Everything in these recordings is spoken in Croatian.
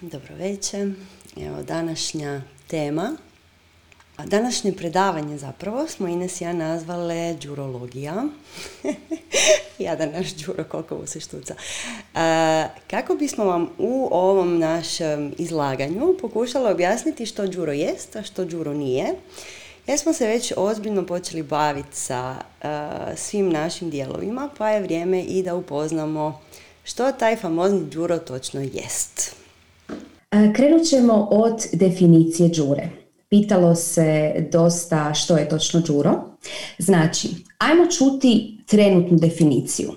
dobro večer. Evo današnja tema. A današnje predavanje zapravo smo Ines ja nazvale džurologija. da naš džuro, koliko mu se štuca. kako bismo vam u ovom našem izlaganju pokušali objasniti što džuro jest, a što džuro nije. Ja smo se već ozbiljno počeli baviti sa svim našim dijelovima, pa je vrijeme i da upoznamo što taj famozni džuro točno jest. E, krenut ćemo od definicije džure. Pitalo se dosta što je točno džuro. Znači, ajmo čuti trenutnu definiciju.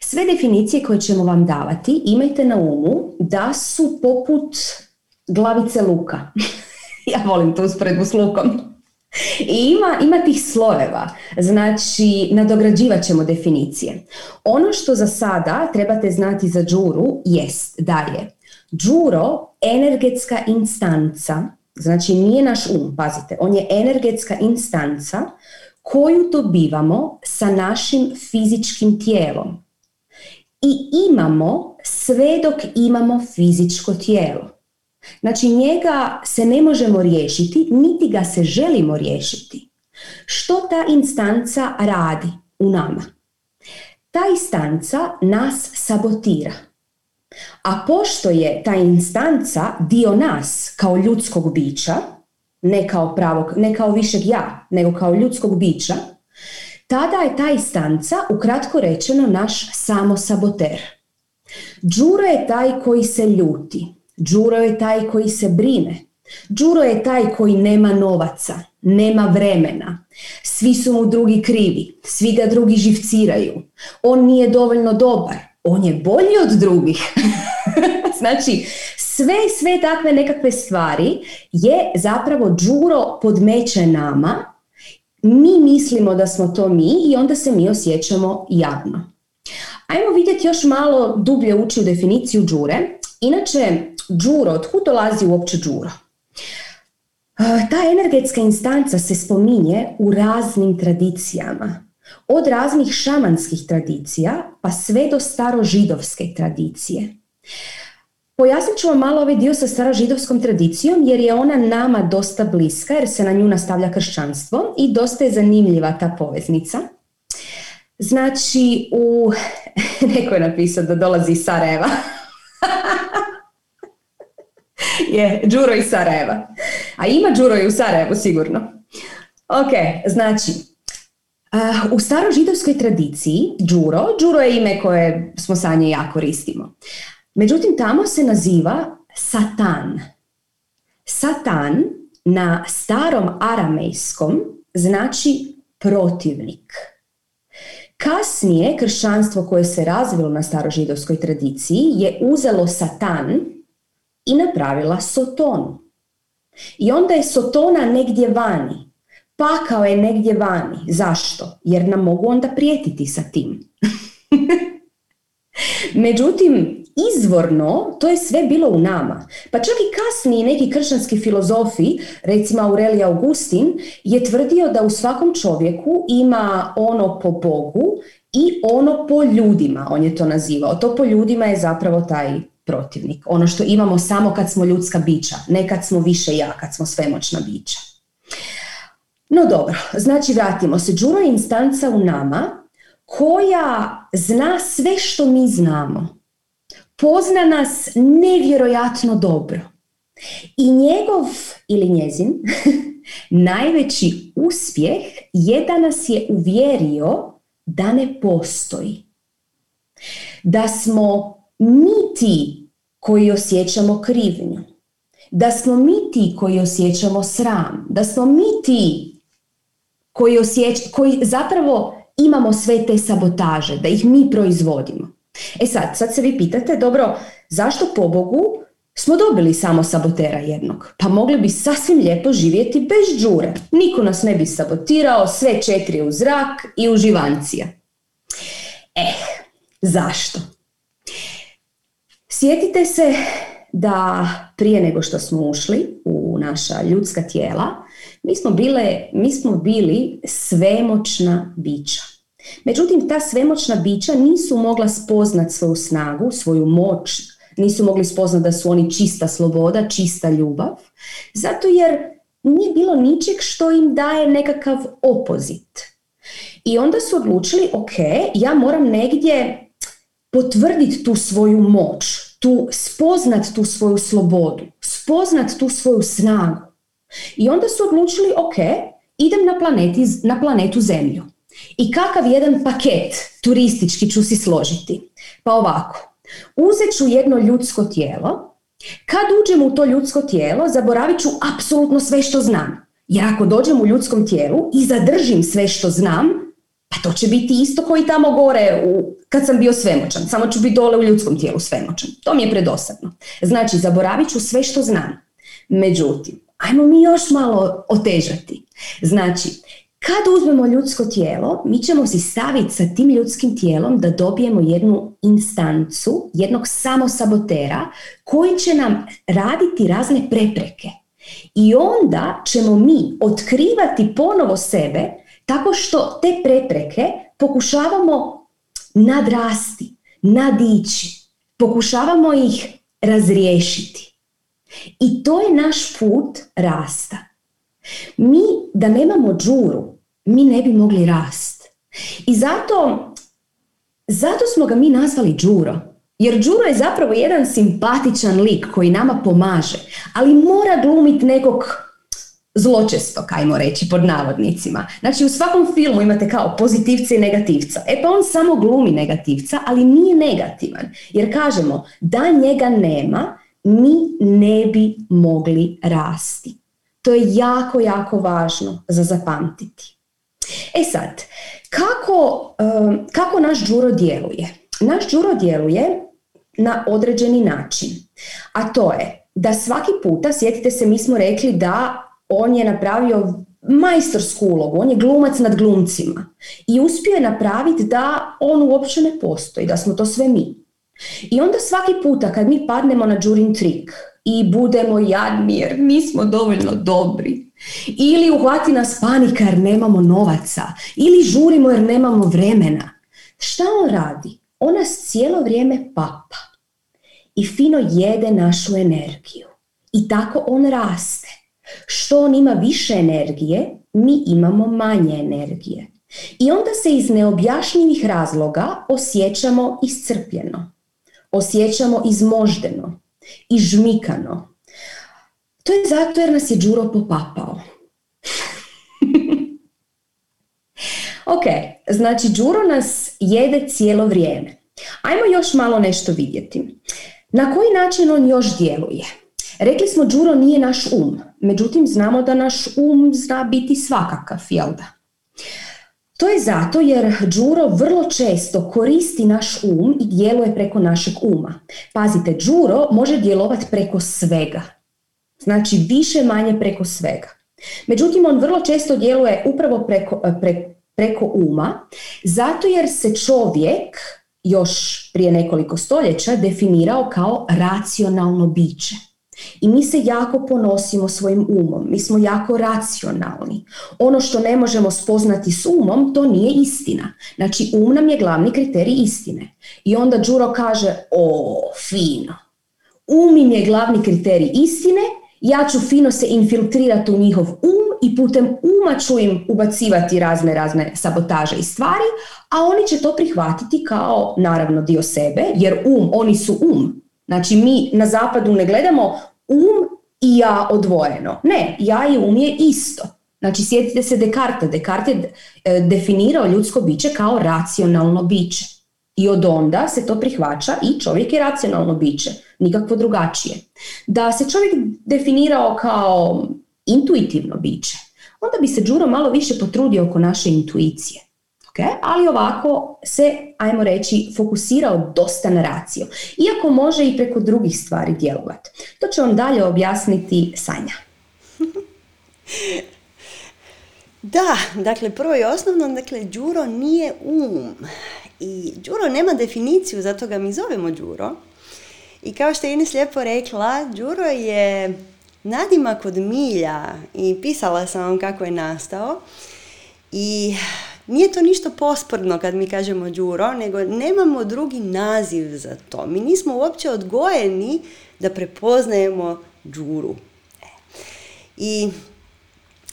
Sve definicije koje ćemo vam davati imajte na umu da su poput glavice luka. ja volim tu usporedbu s lukom. I ima, ima tih slojeva, znači nadograđivat ćemo definicije. Ono što za sada trebate znati za džuru jest da je džuro energetska instanca, znači nije naš um, pazite, on je energetska instanca koju dobivamo sa našim fizičkim tijelom. I imamo sve dok imamo fizičko tijelo. Znači njega se ne možemo riješiti, niti ga se želimo riješiti. Što ta instanca radi u nama? Ta instanca nas sabotira. A pošto je ta instanca dio nas kao ljudskog bića, ne kao, pravog, ne kao višeg ja, nego kao ljudskog bića, tada je ta instanca, ukratko rečeno, naš samo saboter. Đuro je taj koji se ljuti, Đuro je taj koji se brine. Đuro je taj koji nema novaca, nema vremena. Svi su mu drugi krivi, svi ga drugi živciraju. On nije dovoljno dobar, on je bolji od drugih. znači, sve, sve takve nekakve stvari je zapravo Đuro podmeće nama. Mi mislimo da smo to mi i onda se mi osjećamo jadno. Ajmo vidjeti još malo dublje ući u definiciju džure. Inače, džuro, otkud dolazi uopće džuro? Ta energetska instanca se spominje u raznim tradicijama. Od raznih šamanskih tradicija pa sve do starožidovske tradicije. Pojasnit ću vam malo ovaj dio sa starožidovskom tradicijom jer je ona nama dosta bliska jer se na nju nastavlja kršćanstvo i dosta je zanimljiva ta poveznica. Znači, u... neko je napisao da dolazi iz Sarajeva. je Đuro iz Sarajeva. A ima Đuro i u Sarajevu sigurno. Ok, znači, u starožidovskoj tradiciji Đuro, Đuro je ime koje smo sa nje jako koristimo. Međutim, tamo se naziva Satan. Satan na starom aramejskom znači protivnik. Kasnije kršćanstvo koje se razvilo na starožidovskoj tradiciji je uzelo Satan i napravila Sotonu. I onda je Sotona negdje vani. Pakao je negdje vani. Zašto? Jer nam mogu onda prijetiti sa tim. Međutim, izvorno to je sve bilo u nama. Pa čak i kasnije neki kršćanski filozofi, recimo Aurelij Augustin, je tvrdio da u svakom čovjeku ima ono po Bogu i ono po ljudima, on je to nazivao. To po ljudima je zapravo taj protivnik. Ono što imamo samo kad smo ljudska bića, ne kad smo više ja, kad smo svemoćna bića. No dobro, znači vratimo se. Đuro je instanca u nama koja zna sve što mi znamo. Pozna nas nevjerojatno dobro. I njegov ili njezin najveći uspjeh je da nas je uvjerio da ne postoji. Da smo mi ti koji osjećamo krivnju, da smo mi ti koji osjećamo sram, da smo mi ti koji, osjeć, koji zapravo imamo sve te sabotaže, da ih mi proizvodimo. E sad, sad se vi pitate, dobro, zašto po Bogu smo dobili samo sabotera jednog? Pa mogli bi sasvim lijepo živjeti bez džure. Niko nas ne bi sabotirao, sve četiri u zrak i uživancija. Eh, zašto? Sjetite se da prije nego što smo ušli u naša ljudska tijela, mi smo, bile, mi smo bili svemoćna bića. Međutim, ta svemoćna bića nisu mogla spoznat svoju snagu, svoju moć, nisu mogli spoznati da su oni čista sloboda, čista ljubav, zato jer nije bilo ničeg što im daje nekakav opozit. I onda su odlučili, ok, ja moram negdje potvrditi tu svoju moć, tu spoznat tu svoju slobodu, spoznat tu svoju snagu. I onda su odlučili, ok, idem na, planeti, na planetu Zemlju. I kakav jedan paket turistički ću si složiti? Pa ovako, uzet ću jedno ljudsko tijelo, kad uđem u to ljudsko tijelo, zaboravit ću apsolutno sve što znam. Jer ako dođem u ljudskom tijelu i zadržim sve što znam, pa to će biti isto koji tamo gore u, kad sam bio svemoćan. Samo ću biti dole u ljudskom tijelu svemoćan. To mi je predosadno. Znači, zaboravit ću sve što znam. Međutim, ajmo mi još malo otežati. Znači, kad uzmemo ljudsko tijelo, mi ćemo si staviti sa tim ljudskim tijelom da dobijemo jednu instancu, jednog samosabotera koji će nam raditi razne prepreke. I onda ćemo mi otkrivati ponovo sebe tako što te prepreke pokušavamo nadrasti, nadići, pokušavamo ih razriješiti. I to je naš put rasta. Mi da nemamo džuru, mi ne bi mogli rast. I zato, zato smo ga mi nazvali Đuro. Jer Đuro je zapravo jedan simpatičan lik koji nama pomaže, ali mora glumiti nekog zločestog, ajmo reći, pod navodnicima. Znači u svakom filmu imate kao pozitivca i negativca. E pa on samo glumi negativca, ali nije negativan. Jer kažemo, da njega nema, mi ne bi mogli rasti. To je jako, jako važno za zapamtiti. E sad, kako, kako naš džuro djeluje? Naš džuro djeluje na određeni način, a to je da svaki puta, sjetite se, mi smo rekli da on je napravio majstorsku ulogu, on je glumac nad glumcima i uspio je napraviti da on uopće ne postoji, da smo to sve mi. I onda svaki puta kad mi padnemo na džurin trik i budemo jadni jer nismo dovoljno dobri, ili uhvati nas panika jer nemamo novaca. Ili žurimo jer nemamo vremena. Šta on radi? On nas cijelo vrijeme papa. I fino jede našu energiju. I tako on raste. Što on ima više energije, mi imamo manje energije. I onda se iz neobjašnjivih razloga osjećamo iscrpljeno. Osjećamo izmoždeno, ižmikano, to je zato jer nas je Đuro popapao. ok, znači Đuro nas jede cijelo vrijeme. Ajmo još malo nešto vidjeti. Na koji način on još djeluje? Rekli smo Đuro nije naš um, međutim znamo da naš um zna biti svakakav, jel da? To je zato jer Đuro vrlo često koristi naš um i djeluje preko našeg uma. Pazite, Đuro može djelovati preko svega. Znači više manje preko svega. Međutim, on vrlo često djeluje upravo preko, e, preko uma, zato jer se čovjek još prije nekoliko stoljeća definirao kao racionalno biće. I mi se jako ponosimo svojim umom, mi smo jako racionalni. Ono što ne možemo spoznati s umom, to nije istina. Znači, um nam je glavni kriterij istine. I onda Đuro kaže, o, fino, um im je glavni kriterij istine, ja ću fino se infiltrirati u njihov um i putem uma ću im ubacivati razne, razne sabotaže i stvari, a oni će to prihvatiti kao naravno dio sebe, jer um, oni su um. Znači mi na zapadu ne gledamo um i ja odvojeno. Ne, ja i um je isto. Znači sjetite se Dekarta. Descartes je definirao ljudsko biće kao racionalno biće. I od onda se to prihvaća i čovjek je racionalno biće, nikakvo drugačije. Da se čovjek definirao kao intuitivno biće, onda bi se Đuro malo više potrudio oko naše intuicije. Ali ovako se, ajmo reći, fokusirao dosta na raciju. Iako može i preko drugih stvari djelovati. To će on dalje objasniti Sanja. Da, dakle prvo i osnovno, dakle Đuro nije um. I Đuro nema definiciju, zato ga mi zovemo Đuro. I kao što je Ines lijepo rekla, Đuro je nadimak od milja i pisala sam vam kako je nastao. I nije to ništa posporno kad mi kažemo Đuro, nego nemamo drugi naziv za to. Mi nismo uopće odgojeni da prepoznajemo Đuru. E. I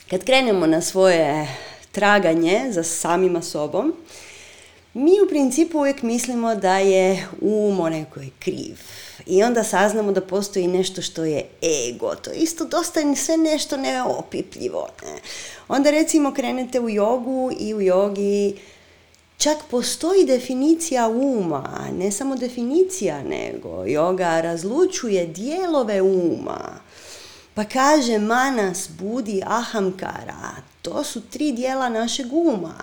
kad krenemo na svoje traganje za samima sobom, mi u principu uvijek mislimo da je um onaj koji je kriv. I onda saznamo da postoji nešto što je ego. To je isto dosta sve nešto neopipljivo. Ne? Onda recimo krenete u jogu i u jogi čak postoji definicija uma, ne samo definicija, nego joga razlučuje dijelove uma. Pa kaže manas, budi, ahamkara, to su tri dijela našeg uma.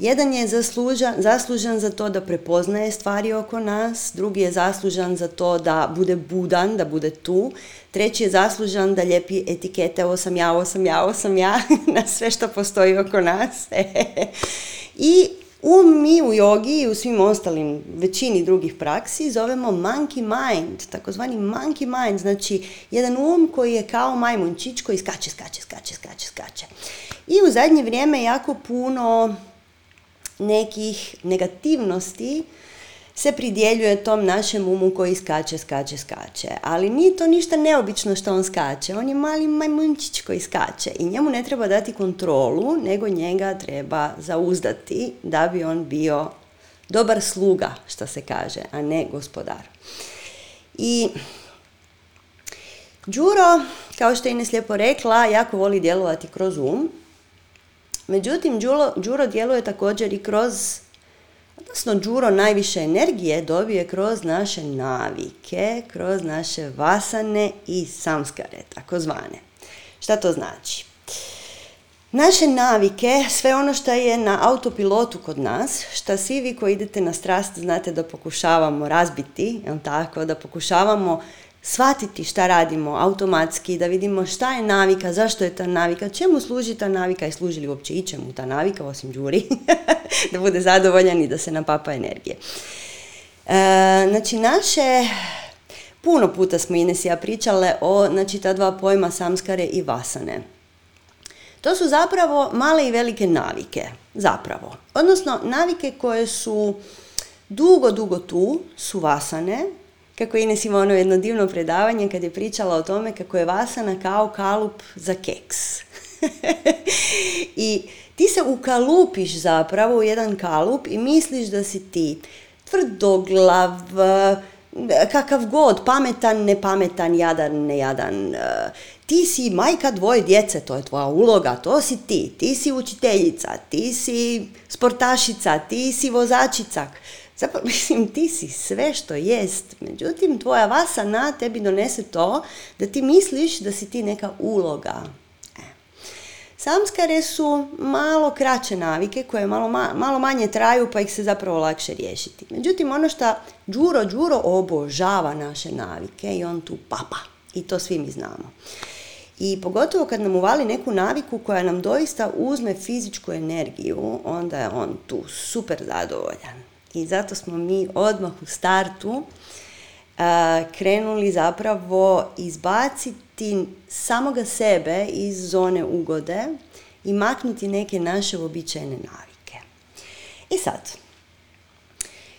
Jedan je zaslužan, zaslužan za to da prepoznaje stvari oko nas, drugi je zaslužan za to da bude budan, da bude tu, treći je zaslužan da lijepi etikete ovo sam ja, ovo sam ja, ovo sam ja, na sve što postoji oko nas. I um mi u jogi i u svim ostalim većini drugih praksi zovemo monkey mind, takozvani monkey mind, znači jedan um koji je kao majmunčić koji skače, skače, skače, skače, skače. I u zadnje vrijeme jako puno nekih negativnosti se pridjeljuje tom našem umu koji skače, skače, skače. Ali nije to ništa neobično što on skače. On je mali majmunčić koji skače i njemu ne treba dati kontrolu, nego njega treba zauzdati da bi on bio dobar sluga, što se kaže, a ne gospodar. I Đuro, kao što je Ines lijepo rekla, jako voli djelovati kroz um Međutim, Đuro, Đuro djeluje također i kroz, odnosno Đuro najviše energije dobije kroz naše navike, kroz naše vasane i samskare, takozvane. Šta to znači? Naše navike, sve ono što je na autopilotu kod nas, što svi vi koji idete na strast znate da pokušavamo razbiti, jel tako, da pokušavamo shvatiti šta radimo automatski, da vidimo šta je navika, zašto je ta navika, čemu služi ta navika i služi li uopće ičemu ta navika, osim džuri, da bude zadovoljan i da se napapa energije. E, znači, naše, puno puta smo Ines i ja pričale o znači, ta dva pojma samskare i vasane. To su zapravo male i velike navike, zapravo. Odnosno, navike koje su dugo, dugo tu, su vasane, kako je Ines imao ono jedno divno predavanje kad je pričala o tome kako je vasana kao kalup za keks. I ti se ukalupiš zapravo u jedan kalup i misliš da si ti tvrdoglav, kakav god, pametan, nepametan, jadan, nejadan. Ti si majka dvoje djece, to je tvoja uloga, to si ti. Ti si učiteljica, ti si sportašica, ti si vozačica. Zapravo, mislim, ti si sve što jest. Međutim, tvoja vasana tebi donese to da ti misliš da si ti neka uloga. E. Samskare su malo kraće navike koje malo, malo manje traju pa ih se zapravo lakše riješiti. Međutim, ono što Đuro Đuro obožava naše navike i on tu papa. I to svi mi znamo. I pogotovo kad nam uvali neku naviku koja nam doista uzme fizičku energiju, onda je on tu super zadovoljan. I zato smo mi odmah u startu krenuli zapravo izbaciti samoga sebe iz zone ugode i maknuti neke naše uobičajene navike. I sad,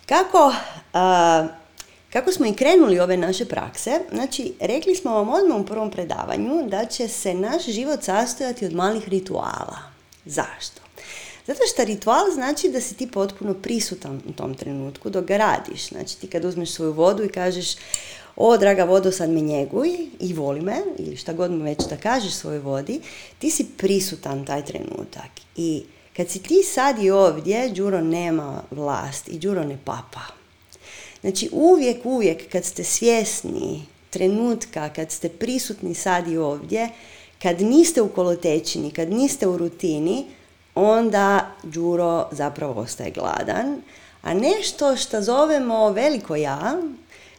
kako, kako smo i krenuli ove naše prakse, znači rekli smo vam odmah u prvom predavanju da će se naš život sastojati od malih rituala. Zašto? Zato što ritual znači da si ti potpuno prisutan u tom trenutku dok ga radiš. Znači ti kad uzmeš svoju vodu i kažeš o draga vodo sad me njeguj i voli me ili šta god mu već da kažeš svojoj vodi, ti si prisutan taj trenutak. I kad si ti sad i ovdje, Đuro nema vlast i Đuro ne papa. Znači uvijek, uvijek kad ste svjesni trenutka, kad ste prisutni sad i ovdje, kad niste u kolotečini, kad niste u rutini, onda Đuro zapravo ostaje gladan, a nešto što zovemo veliko ja,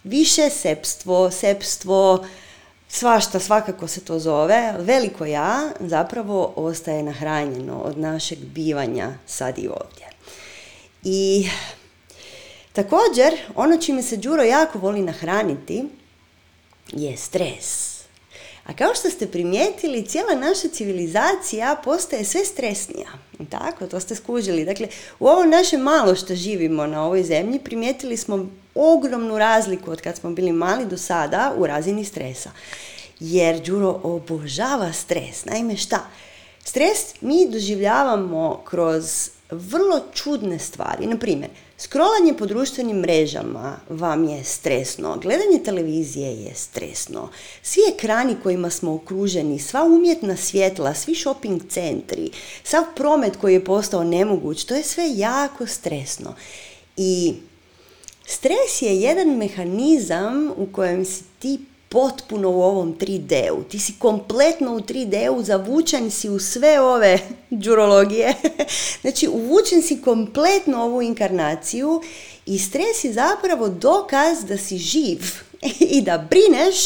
više sepstvo, sepstvo, svašta, svakako se to zove, veliko ja zapravo ostaje nahranjeno od našeg bivanja sad i ovdje. I također, ono čime se Đuro jako voli nahraniti je stres. A kao što ste primijetili, cijela naša civilizacija postaje sve stresnija. Tako, to ste skužili. Dakle, u ovom našem malo što živimo na ovoj zemlji, primijetili smo ogromnu razliku od kad smo bili mali do sada u razini stresa. Jer Đuro obožava stres. Naime, šta? Stres mi doživljavamo kroz vrlo čudne stvari. Na primjer, Scrollanje po društvenim mrežama vam je stresno, gledanje televizije je stresno, svi ekrani kojima smo okruženi, sva umjetna svjetla, svi shopping centri, sav promet koji je postao nemoguć, to je sve jako stresno. I stres je jedan mehanizam u kojem si ti potpuno u ovom 3D-u. Ti si kompletno u 3D-u, zavučen si u sve ove džurologije. znači, uvučen si kompletno ovu inkarnaciju i stres je zapravo dokaz da si živ i da brineš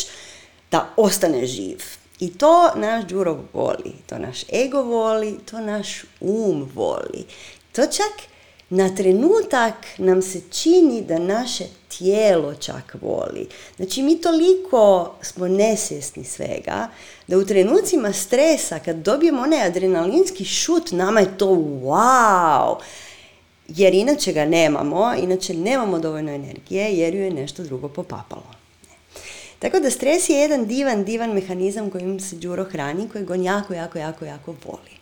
da ostane živ. I to naš džuro voli, to naš ego voli, to naš um voli. To čak na trenutak nam se čini da naše tijelo čak voli. Znači mi toliko smo nesvjesni svega da u trenucima stresa kad dobijemo onaj adrenalinski šut nama je to wow. Jer inače ga nemamo, inače nemamo dovoljno energije jer ju je nešto drugo popapalo. Tako da stres je jedan divan, divan mehanizam kojim se Đuro hrani, kojeg on jako, jako, jako, jako voli.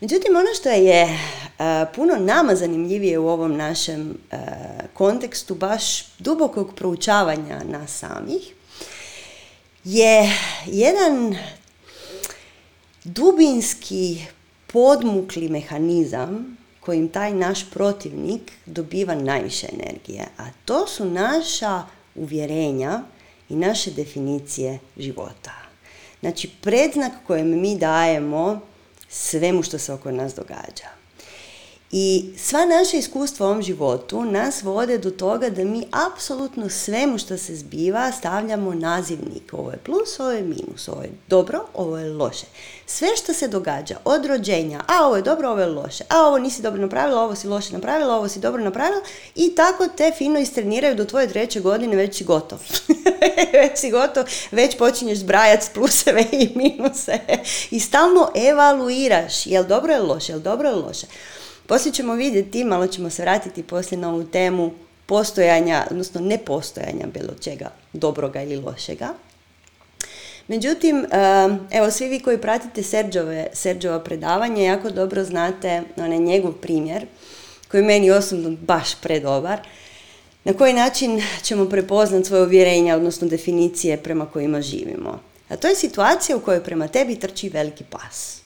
Međutim, ono što je puno nama zanimljivije u ovom našem e, kontekstu, baš dubokog proučavanja nas samih, je jedan dubinski podmukli mehanizam kojim taj naš protivnik dobiva najviše energije, a to su naša uvjerenja i naše definicije života. Znači, predznak kojem mi dajemo svemu što se oko nas događa. I sva naša iskustva u ovom životu nas vode do toga da mi apsolutno svemu što se zbiva stavljamo nazivnik. Ovo je plus, ovo je minus, ovo je dobro, ovo je loše. Sve što se događa od rođenja, a ovo je dobro, ovo je loše, a ovo nisi dobro napravila, ovo si loše napravila, ovo si dobro napravila i tako te fino istreniraju do tvoje treće godine već si gotov. već si gotov, već počinješ zbrajati pluseve i minuse i stalno evaluiraš jel dobro je loše, jel dobro je loše. Poslije ćemo vidjeti, malo ćemo se vratiti poslije na ovu temu postojanja, odnosno nepostojanja bilo čega dobroga ili lošega. Međutim, evo svi vi koji pratite Serđove, Serđova predavanje jako dobro znate onaj njegov primjer koji je meni osobno baš predobar. Na koji način ćemo prepoznati svoje uvjerenja, odnosno definicije prema kojima živimo. A to je situacija u kojoj prema tebi trči veliki pas.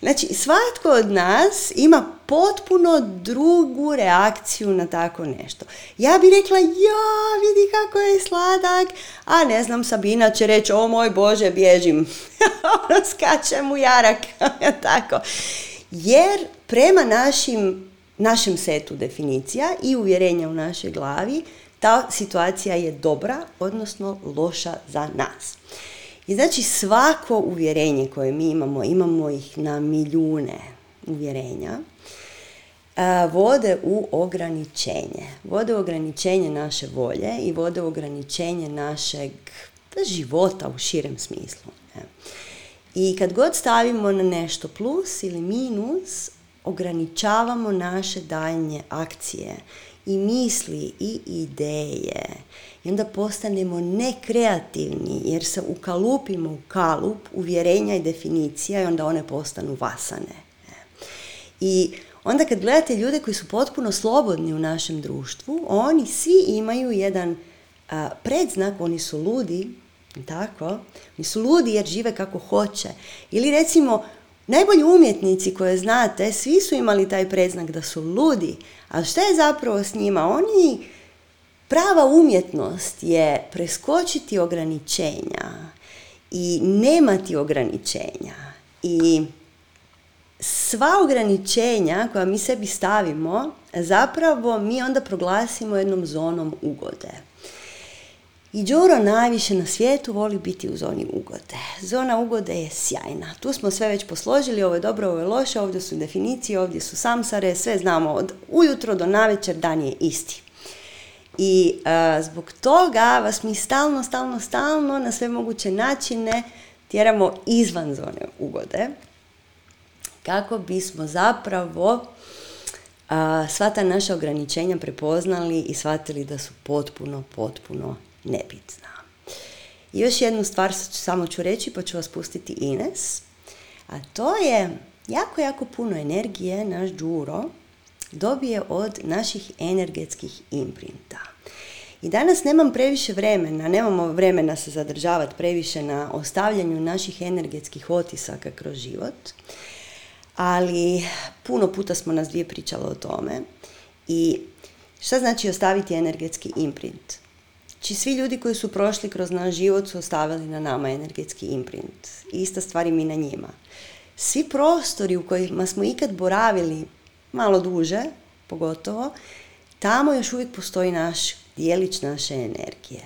Znači, svatko od nas ima potpuno drugu reakciju na tako nešto. Ja bi rekla, ja, vidi kako je sladak, a ne znam, Sabina će reći, o moj Bože, bježim. ono skačem u jarak, tako. Jer prema našim, našem setu definicija i uvjerenja u našoj glavi, ta situacija je dobra, odnosno loša za nas. I znači svako uvjerenje koje mi imamo, imamo ih na milijune uvjerenja, vode u ograničenje. Vode u ograničenje naše volje i vode u ograničenje našeg života u širem smislu. I kad god stavimo na nešto plus ili minus, ograničavamo naše daljnje akcije i misli i ideje i onda postanemo nekreativni jer se ukalupimo u kalup uvjerenja i definicija i onda one postanu vasane. I onda kad gledate ljude koji su potpuno slobodni u našem društvu, oni svi imaju jedan predznak, oni su ludi, tako, oni su ludi jer žive kako hoće. Ili recimo, najbolji umjetnici koje znate, svi su imali taj predznak da su ludi, ali šta je zapravo s njima? Oni Prava umjetnost je preskočiti ograničenja i nemati ograničenja. I sva ograničenja koja mi sebi stavimo, zapravo mi onda proglasimo jednom zonom ugode. I Đuro najviše na svijetu voli biti u zoni ugode. Zona ugode je sjajna. Tu smo sve već posložili, ovo je dobro, ovo je loše, ovdje su definicije, ovdje su samsare, sve znamo od ujutro do navečer, dan je isti. I zbog toga vas mi stalno, stalno, stalno na sve moguće načine tjeramo izvan zone ugode kako bismo zapravo a, sva ta naša ograničenja prepoznali i shvatili da su potpuno, potpuno nebitna. I još jednu stvar samo ću reći pa ću vas pustiti Ines, a to je jako, jako puno energije naš džuro dobije od naših energetskih imprinta. I danas nemam previše vremena, nemamo vremena se zadržavati previše na ostavljanju naših energetskih otisaka kroz život, ali puno puta smo nas dvije pričale o tome. I šta znači ostaviti energetski imprint? Znači svi ljudi koji su prošli kroz naš život su ostavili na nama energetski imprint. Ista stvar i mi na njima. Svi prostori u kojima smo ikad boravili, malo duže, pogotovo, tamo još uvijek postoji naš dijelić naše energije.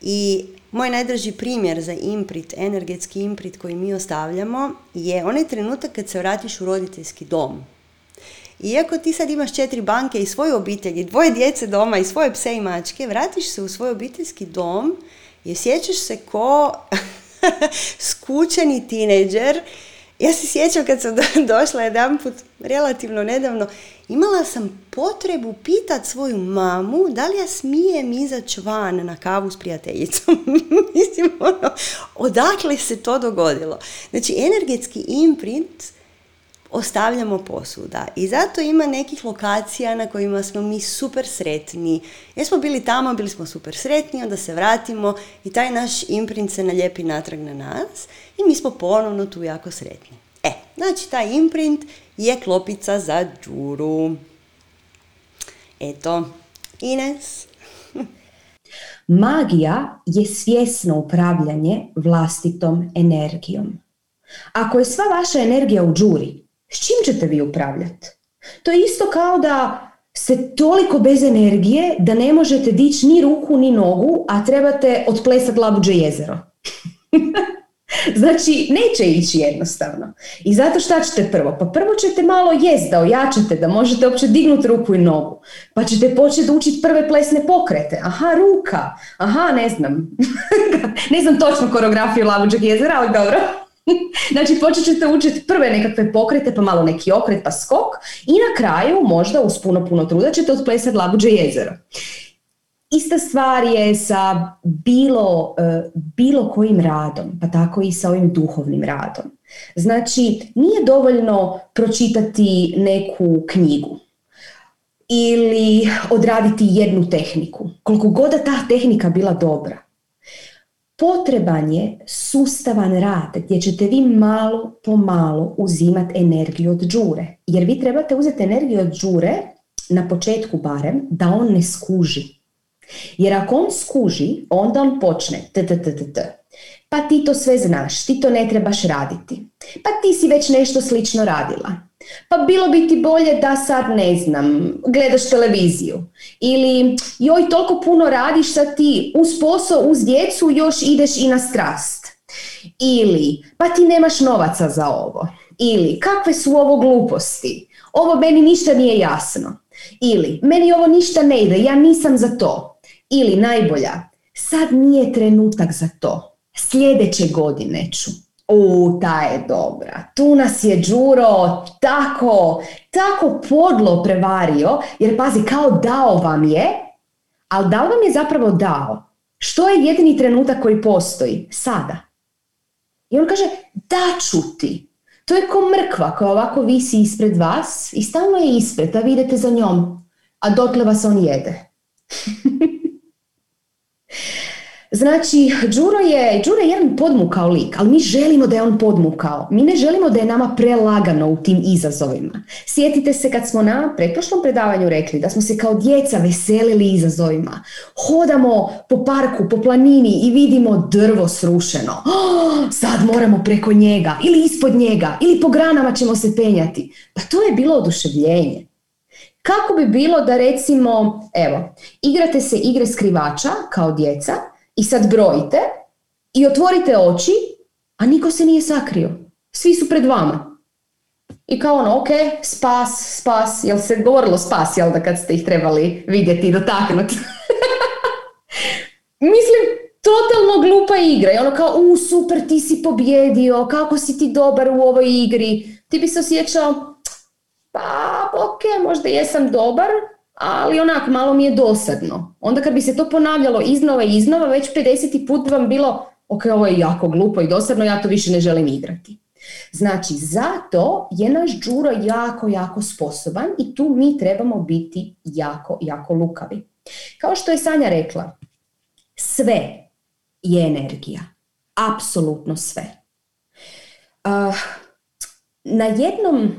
I moj najdraži primjer za imprit, energetski imprit koji mi ostavljamo je onaj trenutak kad se vratiš u roditeljski dom. Iako ti sad imaš četiri banke i svoju obitelj i dvoje djece doma i svoje pse i mačke, vratiš se u svoj obiteljski dom i osjećaš se ko skučeni tineđer ja se sjećam kad sam došla jedan put, relativno nedavno, imala sam potrebu pitat svoju mamu da li ja smijem izaći van na kavu s prijateljicom. Mislim, ono, odakle se to dogodilo? Znači, energetski imprint ostavljamo posuda. I zato ima nekih lokacija na kojima smo mi super sretni. Jer smo bili tamo, bili smo super sretni, onda se vratimo i taj naš imprint se naljepi natrag na nas i mi smo ponovno tu jako sretni. E, znači taj imprint je klopica za džuru. Eto, Ines. Magija je svjesno upravljanje vlastitom energijom. Ako je sva vaša energija u džuri, s čim ćete vi upravljati? To je isto kao da ste toliko bez energije da ne možete dići ni ruku ni nogu, a trebate otplesati labuđe jezero. znači, neće ići jednostavno. I zato šta ćete prvo? Pa prvo ćete malo jest da ojačate, da možete uopće dignuti ruku i nogu. Pa ćete početi učiti prve plesne pokrete. Aha, ruka. Aha, ne znam. ne znam točno koreografiju labuđeg jezera, ali dobro. znači počet ćete učiti prve nekakve pokrete, pa malo neki okret, pa skok i na kraju možda uz puno, puno truda ćete otplesati labuđe jezero. Ista stvar je sa bilo, e, bilo kojim radom, pa tako i sa ovim duhovnim radom. Znači, nije dovoljno pročitati neku knjigu ili odraditi jednu tehniku, koliko god da ta tehnika bila dobra potreban je sustavan rad gdje ćete vi malo po malo uzimati energiju od džure. Jer vi trebate uzeti energiju od džure, na početku barem, da on ne skuži. Jer ako on skuži, onda on počne t, t, t, t, pa ti to sve znaš, ti to ne trebaš raditi. Pa ti si već nešto slično radila. Pa bilo bi ti bolje da sad, ne znam, gledaš televiziju. Ili, joj, toliko puno radiš sad ti uz posao, uz djecu, još ideš i na strast. Ili, pa ti nemaš novaca za ovo. Ili, kakve su ovo gluposti? Ovo meni ništa nije jasno. Ili, meni ovo ništa ne ide, ja nisam za to. Ili, najbolja, sad nije trenutak za to sljedeće godine ću. U, ta je dobra. Tu nas je Đuro tako, tako podlo prevario, jer pazi, kao dao vam je, ali da li vam je zapravo dao? Što je jedini trenutak koji postoji? Sada. I on kaže, da ću ti. To je ko mrkva koja ovako visi ispred vas i stalno je ispred, a vidite za njom, a dotle vas on jede. Znači, Đuro je, Đuro je jedan podmukao lik, ali mi želimo da je on podmukao. Mi ne želimo da je nama prelagano u tim izazovima. Sjetite se kad smo na pretprošlom predavanju rekli da smo se kao djeca veselili izazovima. Hodamo po parku, po planini i vidimo drvo srušeno. Oh, sad moramo preko njega ili ispod njega ili po granama ćemo se penjati. Pa to je bilo oduševljenje. Kako bi bilo da recimo, evo, igrate se igre skrivača kao djeca i sad brojite i otvorite oči, a niko se nije sakrio. Svi su pred vama. I kao ono, ok, spas, spas, jel se govorilo spas, jel da kad ste ih trebali vidjeti i dotaknuti? mislim, totalno glupa igra. I ono kao, u, super, ti si pobjedio, kako si ti dobar u ovoj igri. Ti bi se osjećao, pa, ok, možda jesam dobar, ali onak, malo mi je dosadno. Onda kad bi se to ponavljalo iznova i iznova, već 50. put vam bilo, ok, ovo je jako glupo i dosadno, ja to više ne želim igrati. Znači, zato je naš Đuro jako, jako sposoban i tu mi trebamo biti jako, jako lukavi. Kao što je Sanja rekla, sve je energija. Apsolutno sve. na jednom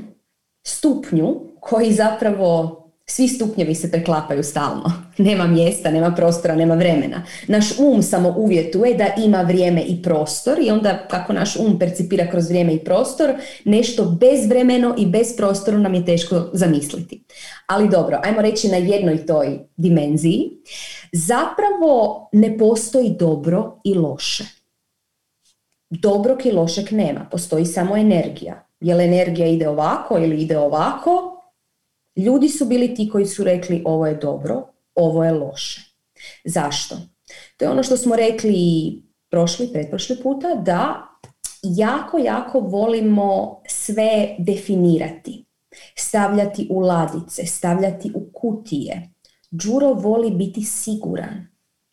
stupnju koji zapravo svi stupnjevi se preklapaju stalno. Nema mjesta, nema prostora, nema vremena. Naš um samo uvjetuje da ima vrijeme i prostor i onda kako naš um percipira kroz vrijeme i prostor, nešto bezvremeno i bez prostora nam je teško zamisliti. Ali dobro, ajmo reći na jednoj toj dimenziji. Zapravo ne postoji dobro i loše. Dobrog i lošeg nema, postoji samo energija. Jel energija ide ovako ili ide ovako, Ljudi su bili ti koji su rekli ovo je dobro, ovo je loše. Zašto? To je ono što smo rekli prošli, pretprošli puta, da jako, jako volimo sve definirati, stavljati u ladice, stavljati u kutije. Đuro voli biti siguran.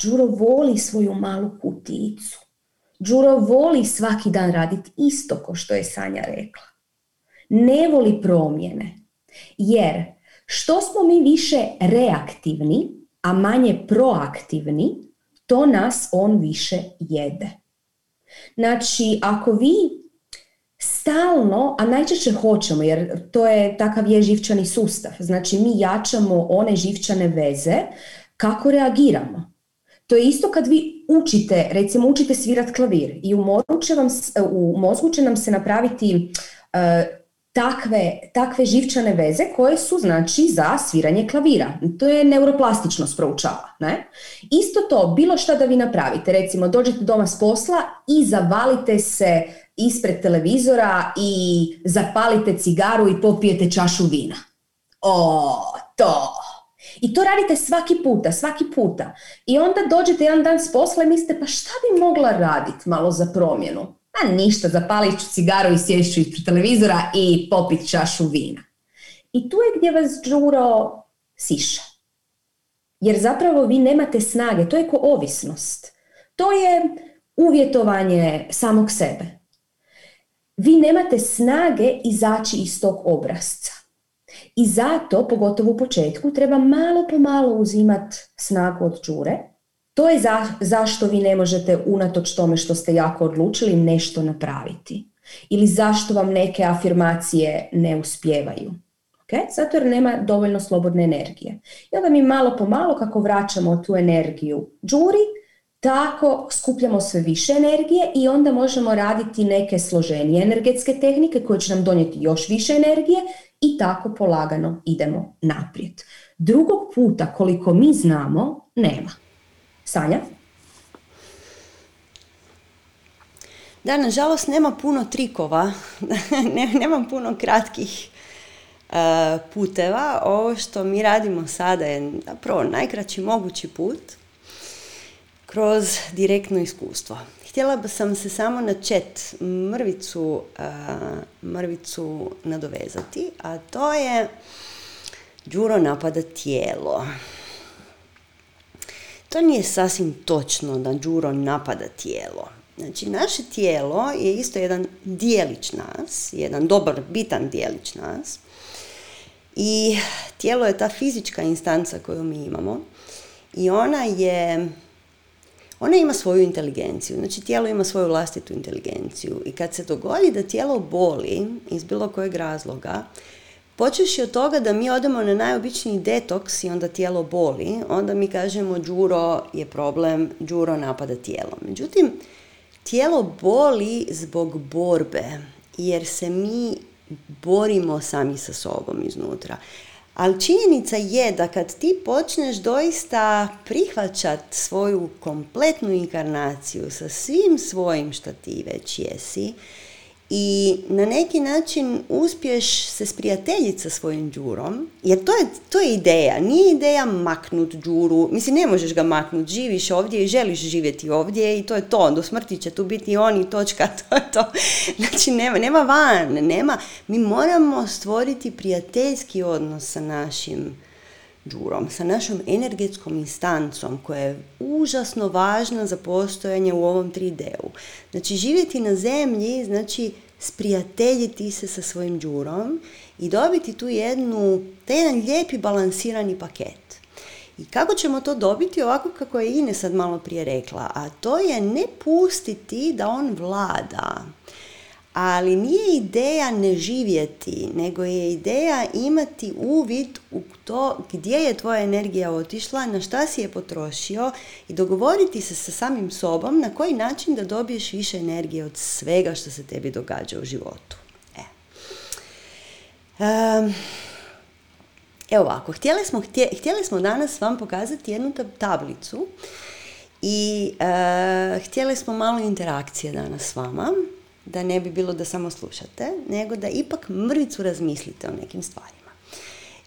Đuro voli svoju malu kutijicu. Đuro voli svaki dan raditi isto ko što je Sanja rekla. Ne voli promjene. Jer što smo mi više reaktivni, a manje proaktivni, to nas on više jede. Znači, ako vi stalno, a najčešće hoćemo, jer to je takav je živčani sustav, znači mi jačamo one živčane veze, kako reagiramo. To je isto kad vi učite, recimo učite svirat klavir i u, će vam, u mozgu će nam se napraviti uh, takve, takve živčane veze koje su znači za sviranje klavira. To je neuroplastičnost proučava. Ne? Isto to, bilo što da vi napravite, recimo dođete doma s posla i zavalite se ispred televizora i zapalite cigaru i popijete čašu vina. O, to! I to radite svaki puta, svaki puta. I onda dođete jedan dan s posla i mislite pa šta bi mogla raditi malo za promjenu? Pa ništa, zapalit ću cigaru i sješću ispred televizora i popit čašu vina. I tu je gdje vas Đuro siša. Jer zapravo vi nemate snage, to je ko ovisnost. To je uvjetovanje samog sebe. Vi nemate snage izaći iz tog obrazca. I zato, pogotovo u početku, treba malo po malo uzimati snagu od džure, to je za, zašto vi ne možete unatoč tome što ste jako odlučili nešto napraviti. Ili zašto vam neke afirmacije ne uspijevaju. Okay? Zato jer nema dovoljno slobodne energije. I onda mi malo po malo kako vraćamo tu energiju džuri, tako skupljamo sve više energije i onda možemo raditi neke složenije energetske tehnike koje će nam donijeti još više energije i tako polagano idemo naprijed. Drugog puta koliko mi znamo, nema. Sanja? Da, nažalost nema puno trikova, nema puno kratkih uh, puteva. Ovo što mi radimo sada je zapravo najkraći mogući put kroz direktno iskustvo. Htjela sam se samo na čet mrvicu, uh, mrvicu nadovezati, a to je Đuro napada tijelo to nije sasvim točno da Đuro napada tijelo. Znači, naše tijelo je isto jedan dijelić nas, jedan dobar, bitan dijelić nas. I tijelo je ta fizička instanca koju mi imamo. I ona je, ona ima svoju inteligenciju. Znači, tijelo ima svoju vlastitu inteligenciju. I kad se dogodi da tijelo boli iz bilo kojeg razloga, Počeš od toga da mi odemo na najobičniji detoks i onda tijelo boli, onda mi kažemo đuro je problem, đuro napada tijelo. Međutim, tijelo boli zbog borbe, jer se mi borimo sami sa sobom iznutra. Ali činjenica je da kad ti počneš doista prihvaćat svoju kompletnu inkarnaciju sa svim svojim šta ti već jesi i na neki način uspješ se sprijateljiti sa svojim džurom, jer to je, to je ideja, nije ideja maknut džuru, mislim ne možeš ga maknut, živiš ovdje i želiš živjeti ovdje i to je to, do smrti će tu biti on i točka, to je to. Znači nema, nema van, nema, mi moramo stvoriti prijateljski odnos sa našim džurom, sa našom energetskom instancom koja je užasno važna za postojanje u ovom 3D-u. Znači živjeti na zemlji, znači sprijateljiti se sa svojim džurom i dobiti tu jednu, taj jedan lijepi balansirani paket. I kako ćemo to dobiti ovako kako je Ine sad malo prije rekla, a to je ne pustiti da on vlada ali nije ideja ne živjeti, nego je ideja imati uvid u to gdje je tvoja energija otišla, na šta si je potrošio i dogovoriti se sa samim sobom na koji način da dobiješ više energije od svega što se tebi događa u životu. E. evo ovako, htjeli smo, htjeli smo danas vam pokazati jednu tablicu i e, htjeli smo malo interakcije danas s vama da ne bi bilo da samo slušate, nego da ipak mrvicu razmislite o nekim stvarima.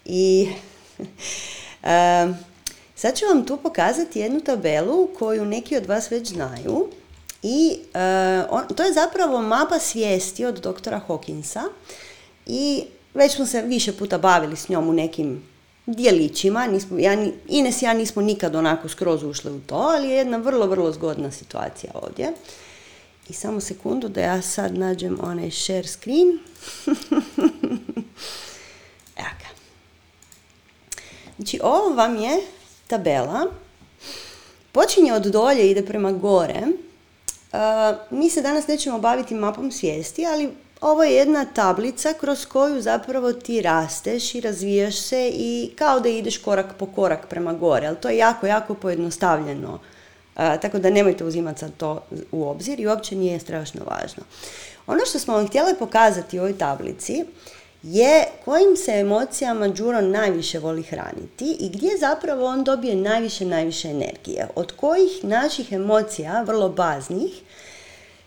I sad ću vam tu pokazati jednu tabelu koju neki od vas već znaju. I to je zapravo mapa svijesti od doktora Hawkinsa i već smo se više puta bavili s njom u nekim dijelićima. Nismo, ja, Ines i ja nismo nikad onako skroz ušli u to, ali je jedna vrlo, vrlo zgodna situacija ovdje. I samo sekundu da ja sad nađem onaj share screen. Evo ga. Znači ovo vam je tabela. Počinje od dolje, ide prema gore. Uh, mi se danas nećemo baviti mapom svijesti, ali ovo je jedna tablica kroz koju zapravo ti rasteš i razvijaš se i kao da ideš korak po korak prema gore, ali to je jako, jako pojednostavljeno tako da nemojte uzimati sad to u obzir i uopće nije strašno važno. Ono što smo vam htjeli pokazati u ovoj tablici je kojim se emocijama Đuro najviše voli hraniti i gdje zapravo on dobije najviše, najviše energije. Od kojih naših emocija, vrlo baznih,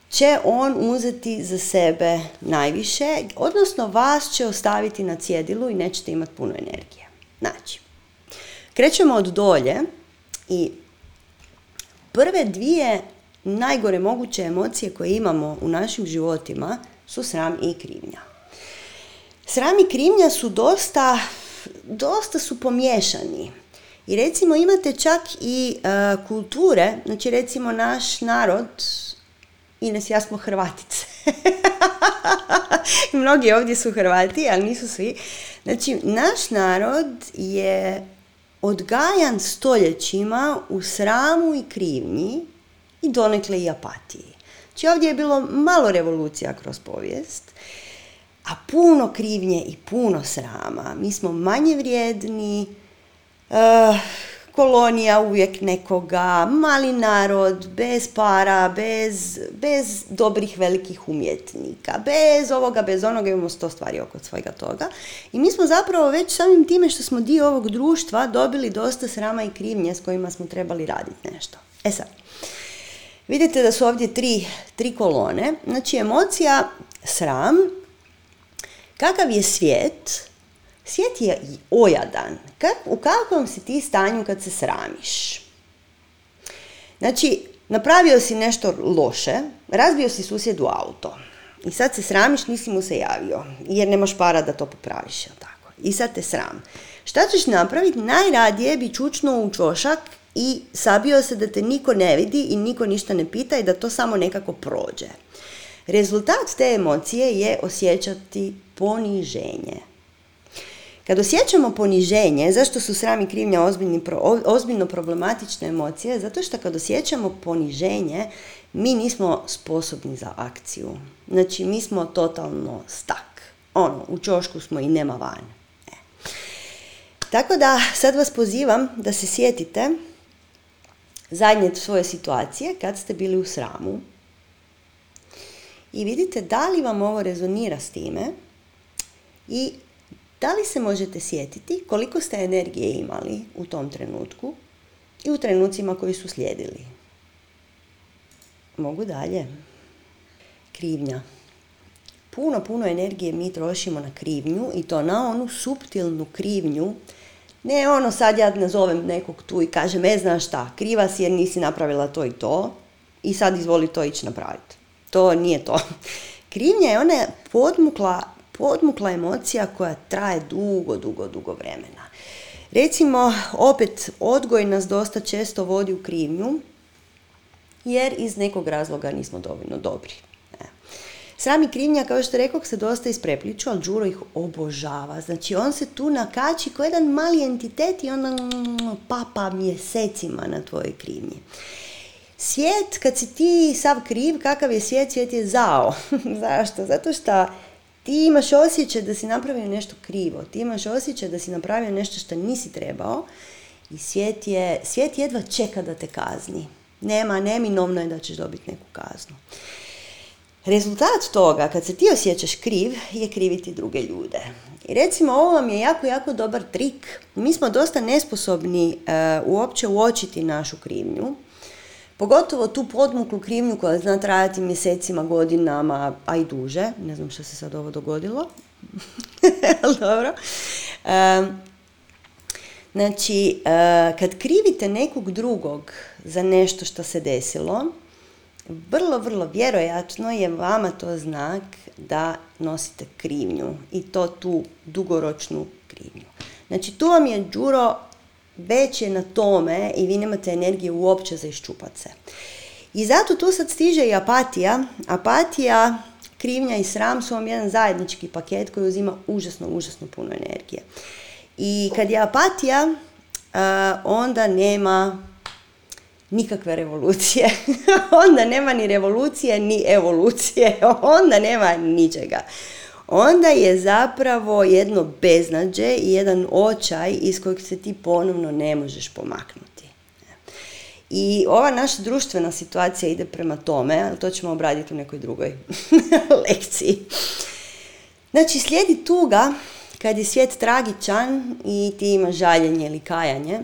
će on uzeti za sebe najviše, odnosno vas će ostaviti na cjedilu i nećete imati puno energije. Znači, krećemo od dolje i Prve dvije najgore moguće emocije koje imamo u našim životima su sram i krivnja. Sram i krivnja su dosta, dosta su pomiješani. I recimo imate čak i e, kulture, znači recimo naš narod, Ines ja smo Hrvatice. Mnogi ovdje su Hrvati, ali nisu svi. Znači, naš narod je odgajan stoljećima u sramu i krivnji i donekle i apatiji. Znači ovdje je bilo malo revolucija kroz povijest, a puno krivnje i puno srama. Mi smo manje vrijedni, uh, kolonija uvijek nekoga, mali narod, bez para, bez, bez dobrih velikih umjetnika, bez ovoga, bez onoga, imamo sto stvari oko svega toga. I mi smo zapravo već samim time što smo dio ovog društva dobili dosta srama i krivnje s kojima smo trebali raditi nešto. E sad, vidite da su ovdje tri, tri kolone. Znači emocija sram, kakav je svijet, Svijet je ojadan. u kakvom si ti stanju kad se sramiš? Znači, napravio si nešto loše, razbio si susjedu auto. I sad se sramiš, nisi mu se javio, jer nemaš para da to popraviš, tako? I sad te sram. Šta ćeš napraviti? Najradije bi čučnuo u čošak i sabio se da te niko ne vidi i niko ništa ne pita i da to samo nekako prođe. Rezultat te emocije je osjećati poniženje. Kad osjećamo poniženje, zašto su sram i krivnja ozbiljno problematične emocije? Zato što kad osjećamo poniženje, mi nismo sposobni za akciju. Znači, mi smo totalno stak. Ono, u čošku smo i nema van. E. Tako da, sad vas pozivam da se sjetite zadnje svoje situacije kad ste bili u sramu i vidite da li vam ovo rezonira s time i da li se možete sjetiti koliko ste energije imali u tom trenutku i u trenucima koji su slijedili? Mogu dalje. Krivnja. puno, puno energije mi trošimo na krivnju i to na onu suptilnu krivnju. Ne ono sad ja nazovem nekog tu i kažem, e znaš šta, kriva si jer nisi napravila to i to i sad izvoli to ići napraviti. To nije to. Krivnja je ona podmukla, podmukla emocija koja traje dugo, dugo, dugo vremena. Recimo, opet, odgoj nas dosta često vodi u krivnju, jer iz nekog razloga nismo dovoljno dobri. E. Sami krivnja, kao što rekao, se dosta isprepliču, ali Đuro ih obožava. Znači, on se tu nakači kao jedan mali entitet i onda mm, papa mjesecima na tvojoj krivnji. Svijet, kad si ti sav kriv, kakav je svijet, svijet je zao. Zašto? Zato što ti imaš osjećaj da si napravio nešto krivo, ti imaš osjećaj da si napravio nešto što nisi trebao i svijet, je, svijet jedva čeka da te kazni. Nema, neminovno je da ćeš dobiti neku kaznu. Rezultat toga, kad se ti osjećaš kriv, je kriviti druge ljude. I recimo, ovo vam je jako, jako dobar trik. Mi smo dosta nesposobni uh, uopće uočiti našu krivnju. Pogotovo tu podmuklu krivnju koja zna trajati mjesecima, godinama, a i duže. Ne znam što se sad ovo dogodilo. dobro. znači, e, kad krivite nekog drugog za nešto što se desilo, vrlo, vrlo vjerojatno je vama to znak da nosite krivnju i to tu dugoročnu krivnju. Znači, tu vam je Đuro već je na tome i vi nemate energije uopće za iščupat se. I zato tu sad stiže i apatija. Apatija, krivnja i sram su vam jedan zajednički paket koji uzima užasno, užasno puno energije. I kad je apatija, onda nema nikakve revolucije. onda nema ni revolucije, ni evolucije. onda nema ničega onda je zapravo jedno beznađe i jedan očaj iz kojeg se ti ponovno ne možeš pomaknuti. I ova naša društvena situacija ide prema tome, ali to ćemo obraditi u nekoj drugoj lekciji. Znači, slijedi tuga kad je svijet tragičan i ti imaš žaljenje ili kajanje.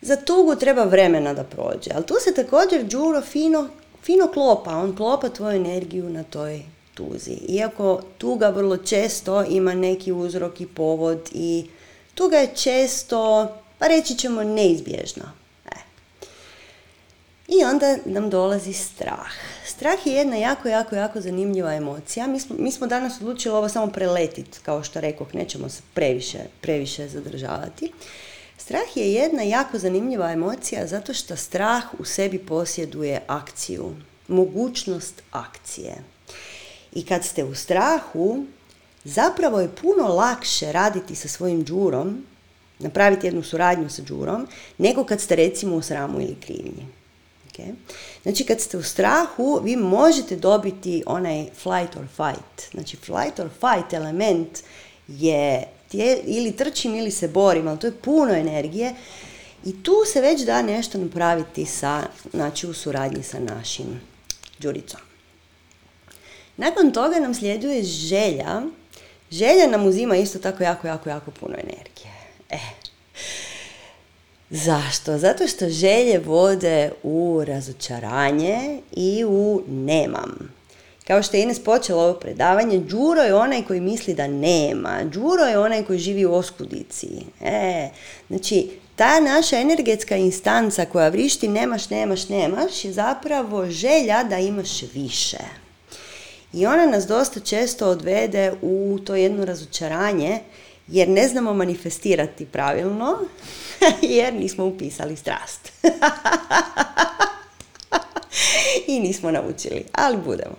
Za tugu treba vremena da prođe, ali tu se također Đuro fino, fino klopa, on klopa tvoju energiju na toj tuzi. Iako tuga vrlo često ima neki uzrok i povod i tuga je često, pa reći ćemo, neizbježna. E. I onda nam dolazi strah. Strah je jedna jako, jako, jako zanimljiva emocija. Mi smo, mi smo danas odlučili ovo samo preletiti, kao što rekoh, nećemo se previše, previše zadržavati. Strah je jedna jako zanimljiva emocija zato što strah u sebi posjeduje akciju, mogućnost akcije. I kad ste u strahu, zapravo je puno lakše raditi sa svojim džurom, napraviti jednu suradnju sa džurom, nego kad ste recimo u sramu ili krivnji. Okay? Znači kad ste u strahu, vi možete dobiti onaj flight or fight. Znači flight or fight element je tje, ili trčim ili se borim, ali to je puno energije i tu se već da nešto napraviti sa, znači u suradnji sa našim džuricom. Nakon toga nam slijeduje želja. Želja nam uzima isto tako jako, jako, jako puno energije. E. Zašto? Zato što želje vode u razočaranje i u nemam. Kao što je Ines počela ovo predavanje, Đuro je onaj koji misli da nema. Đuro je onaj koji živi u oskudici. E, znači, ta naša energetska instanca koja vrišti nemaš, nemaš, nemaš je zapravo želja da imaš više. I ona nas dosta često odvede u to jedno razočaranje jer ne znamo manifestirati pravilno jer nismo upisali strast. I nismo naučili, ali budemo.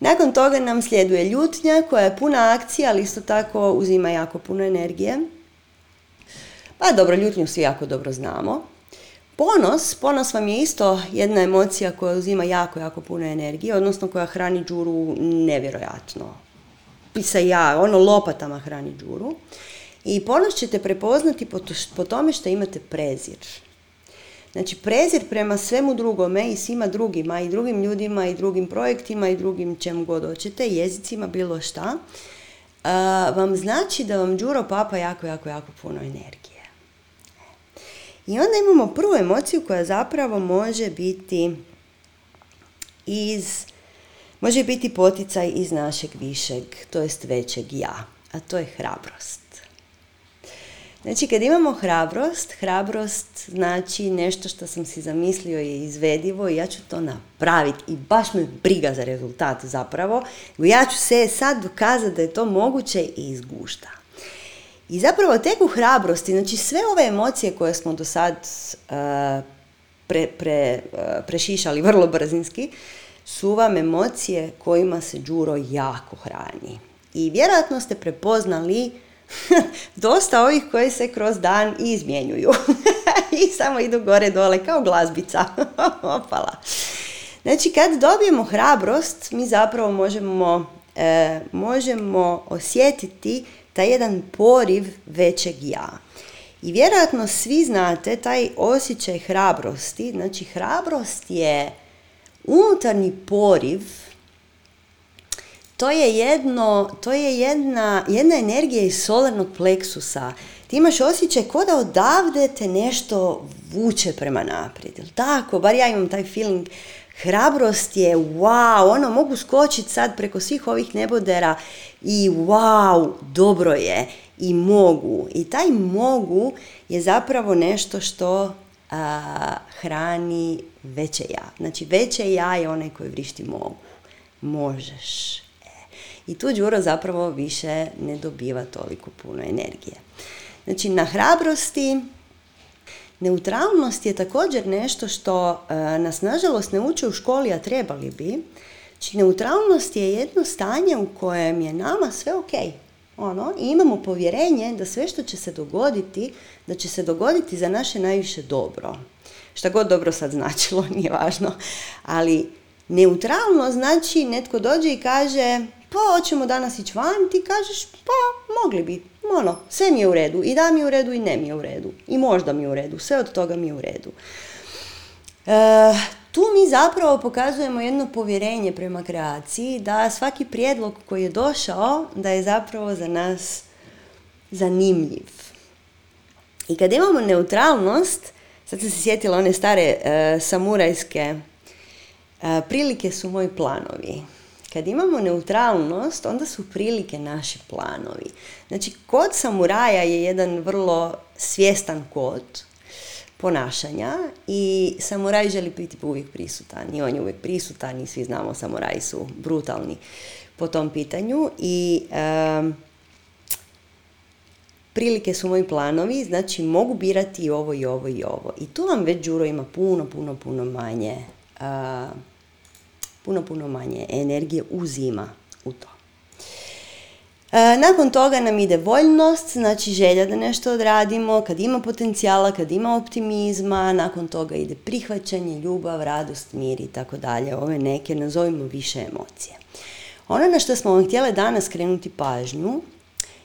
Nakon toga nam slijeduje ljutnja koja je puna akcija, ali isto tako uzima jako puno energije. Pa dobro, ljutnju svi jako dobro znamo. Ponos, ponos vam je isto jedna emocija koja uzima jako, jako puno energije, odnosno koja hrani džuru nevjerojatno. Pisa ja, ono lopatama hrani džuru. I ponos ćete prepoznati po, tome što imate prezir. Znači prezir prema svemu drugome i svima drugima i drugim ljudima i drugim projektima i drugim čemu god hoćete, jezicima, bilo šta, vam znači da vam džuro papa jako, jako, jako puno energije. I onda imamo prvu emociju koja zapravo može biti iz može biti poticaj iz našeg višeg, to jest većeg ja, a to je hrabrost. Znači, kad imamo hrabrost, hrabrost znači nešto što sam si zamislio je izvedivo i ja ću to napraviti i baš me briga za rezultat zapravo. Ja ću se sad dokazati da je to moguće i izgušta. I zapravo tek u hrabrosti, znači sve ove emocije koje smo do sad uh, pre, pre, uh, prešišali vrlo brzinski, su vam emocije kojima se Đuro jako hrani. I vjerojatno ste prepoznali dosta ovih koji se kroz dan izmjenjuju i samo idu gore dole kao glazbica. Opala. Znači kad dobijemo hrabrost, mi zapravo možemo, e, možemo osjetiti taj jedan poriv većeg ja. I vjerojatno svi znate taj osjećaj hrabrosti, znači hrabrost je unutarnji poriv to je jedno, to je jedna, jedna energija iz solarnog pleksusa. Ti imaš osjećaj kao da odavde te nešto vuče prema naprijed. Tako, bar ja imam taj feeling. Hrabrost je wow, ono mogu skočiti sad preko svih ovih nebodera i wow, dobro je i mogu. I taj mogu je zapravo nešto što a, hrani veće ja. Znači veće ja je onaj koji vrišti mogu. Možeš, i tu Đuro zapravo više ne dobiva toliko puno energije. Znači na hrabrosti, neutralnost je također nešto što e, nas nažalost ne uče u školi, a trebali bi. Znači neutralnost je jedno stanje u kojem je nama sve ok. Ono, imamo povjerenje da sve što će se dogoditi, da će se dogoditi za naše najviše dobro. Šta god dobro sad značilo, nije važno. Ali neutralno znači netko dođe i kaže pa hoćemo danas ići van, ti kažeš pa mogli bi, ono, sve mi je u redu, i da mi je u redu i ne mi je u redu, i možda mi je u redu, sve od toga mi je u redu. E, tu mi zapravo pokazujemo jedno povjerenje prema kreaciji, da svaki prijedlog koji je došao, da je zapravo za nas zanimljiv. I kad imamo neutralnost, sad sam se sjetila one stare e, samurajske e, prilike su moji planovi. Kad imamo neutralnost, onda su prilike naši planovi. Znači, kod samuraja je jedan vrlo svjestan kod ponašanja i samuraj želi biti uvijek prisutan i on je uvijek prisutan i svi znamo samuraji su brutalni po tom pitanju i prilike su moji planovi, znači mogu birati i ovo i ovo i ovo. I tu vam već Đuro ima puno, puno, puno manje puno, puno manje energije uzima u to. E, nakon toga nam ide voljnost, znači želja da nešto odradimo, kad ima potencijala, kad ima optimizma, nakon toga ide prihvaćanje, ljubav, radost, mir i tako dalje. Ove neke, nazovimo više emocije. Ono na što smo vam htjeli danas krenuti pažnju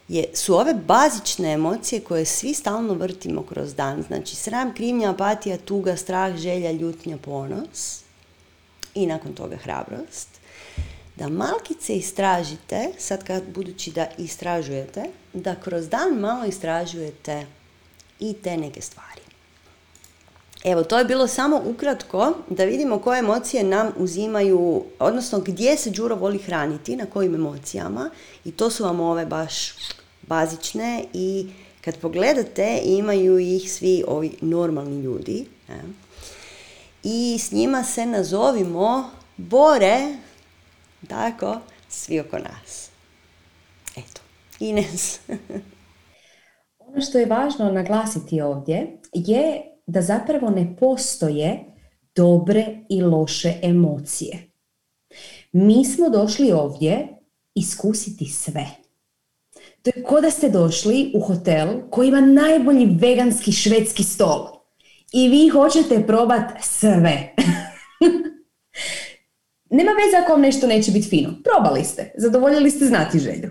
je, su ove bazične emocije koje svi stalno vrtimo kroz dan. Znači sram, krivnja, apatija, tuga, strah, želja, ljutnja, ponos i nakon toga hrabrost, da malkice istražite, sad kad budući da istražujete, da kroz dan malo istražujete i te neke stvari. Evo, to je bilo samo ukratko da vidimo koje emocije nam uzimaju, odnosno gdje se Đuro voli hraniti, na kojim emocijama i to su vam ove baš bazične i kad pogledate imaju ih svi ovi normalni ljudi. I s njima se nazovimo bore, tako, svi oko nas. Eto, Ines. ono što je važno naglasiti ovdje je da zapravo ne postoje dobre i loše emocije. Mi smo došli ovdje iskusiti sve. To je ko da ste došli u hotel koji ima najbolji veganski švedski stol i vi hoćete probat sve. Nema veze ako vam nešto neće biti fino. Probali ste, zadovoljili ste znati želju.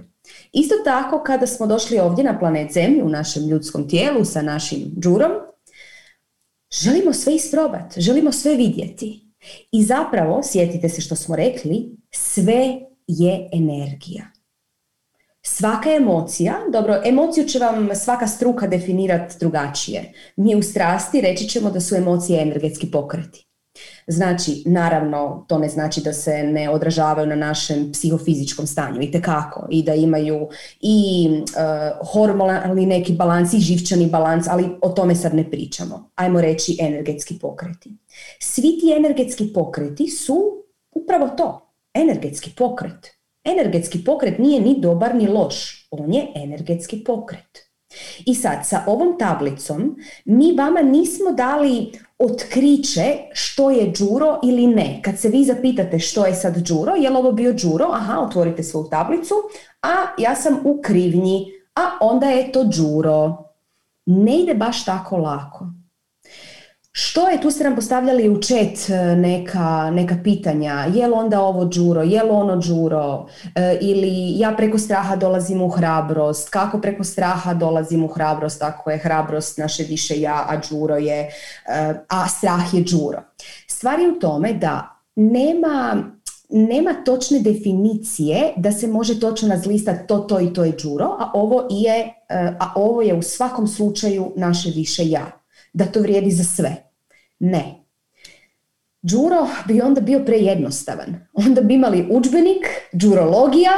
Isto tako kada smo došli ovdje na planet Zemlju u našem ljudskom tijelu sa našim džurom, želimo sve isprobati, želimo sve vidjeti. I zapravo, sjetite se što smo rekli, sve je energija. Svaka emocija, dobro, emociju će vam svaka struka definirati drugačije. Mi u strasti reći ćemo da su emocije energetski pokreti. Znači, naravno, to ne znači da se ne odražavaju na našem psihofizičkom stanju i kako i da imaju i uh, hormonalni neki balans i živčani balans, ali o tome sad ne pričamo. Ajmo reći energetski pokreti. Svi ti energetski pokreti su upravo to, energetski pokret. Energetski pokret nije ni dobar ni loš, on je energetski pokret. I sad, sa ovom tablicom mi vama nismo dali otkriće što je džuro ili ne. Kad se vi zapitate što je sad džuro, je li ovo bio džuro? Aha, otvorite svoju tablicu, a ja sam u krivnji, a onda je to džuro. Ne ide baš tako lako. Što je, tu ste nam postavljali u chat e, neka, neka pitanja, je li onda ovo džuro, je li ono džuro, e, ili ja preko straha dolazim u hrabrost, kako preko straha dolazim u hrabrost ako je hrabrost naše više ja, a džuro je, e, a strah je džuro. Stvar je u tome da nema, nema točne definicije da se može točno nazlistati to, to i to je džuro, a ovo je, a ovo je u svakom slučaju naše više ja. Da to vrijedi za sve. Ne. Đuro bi onda bio prejednostavan. Onda bi imali udžbenik, džurologija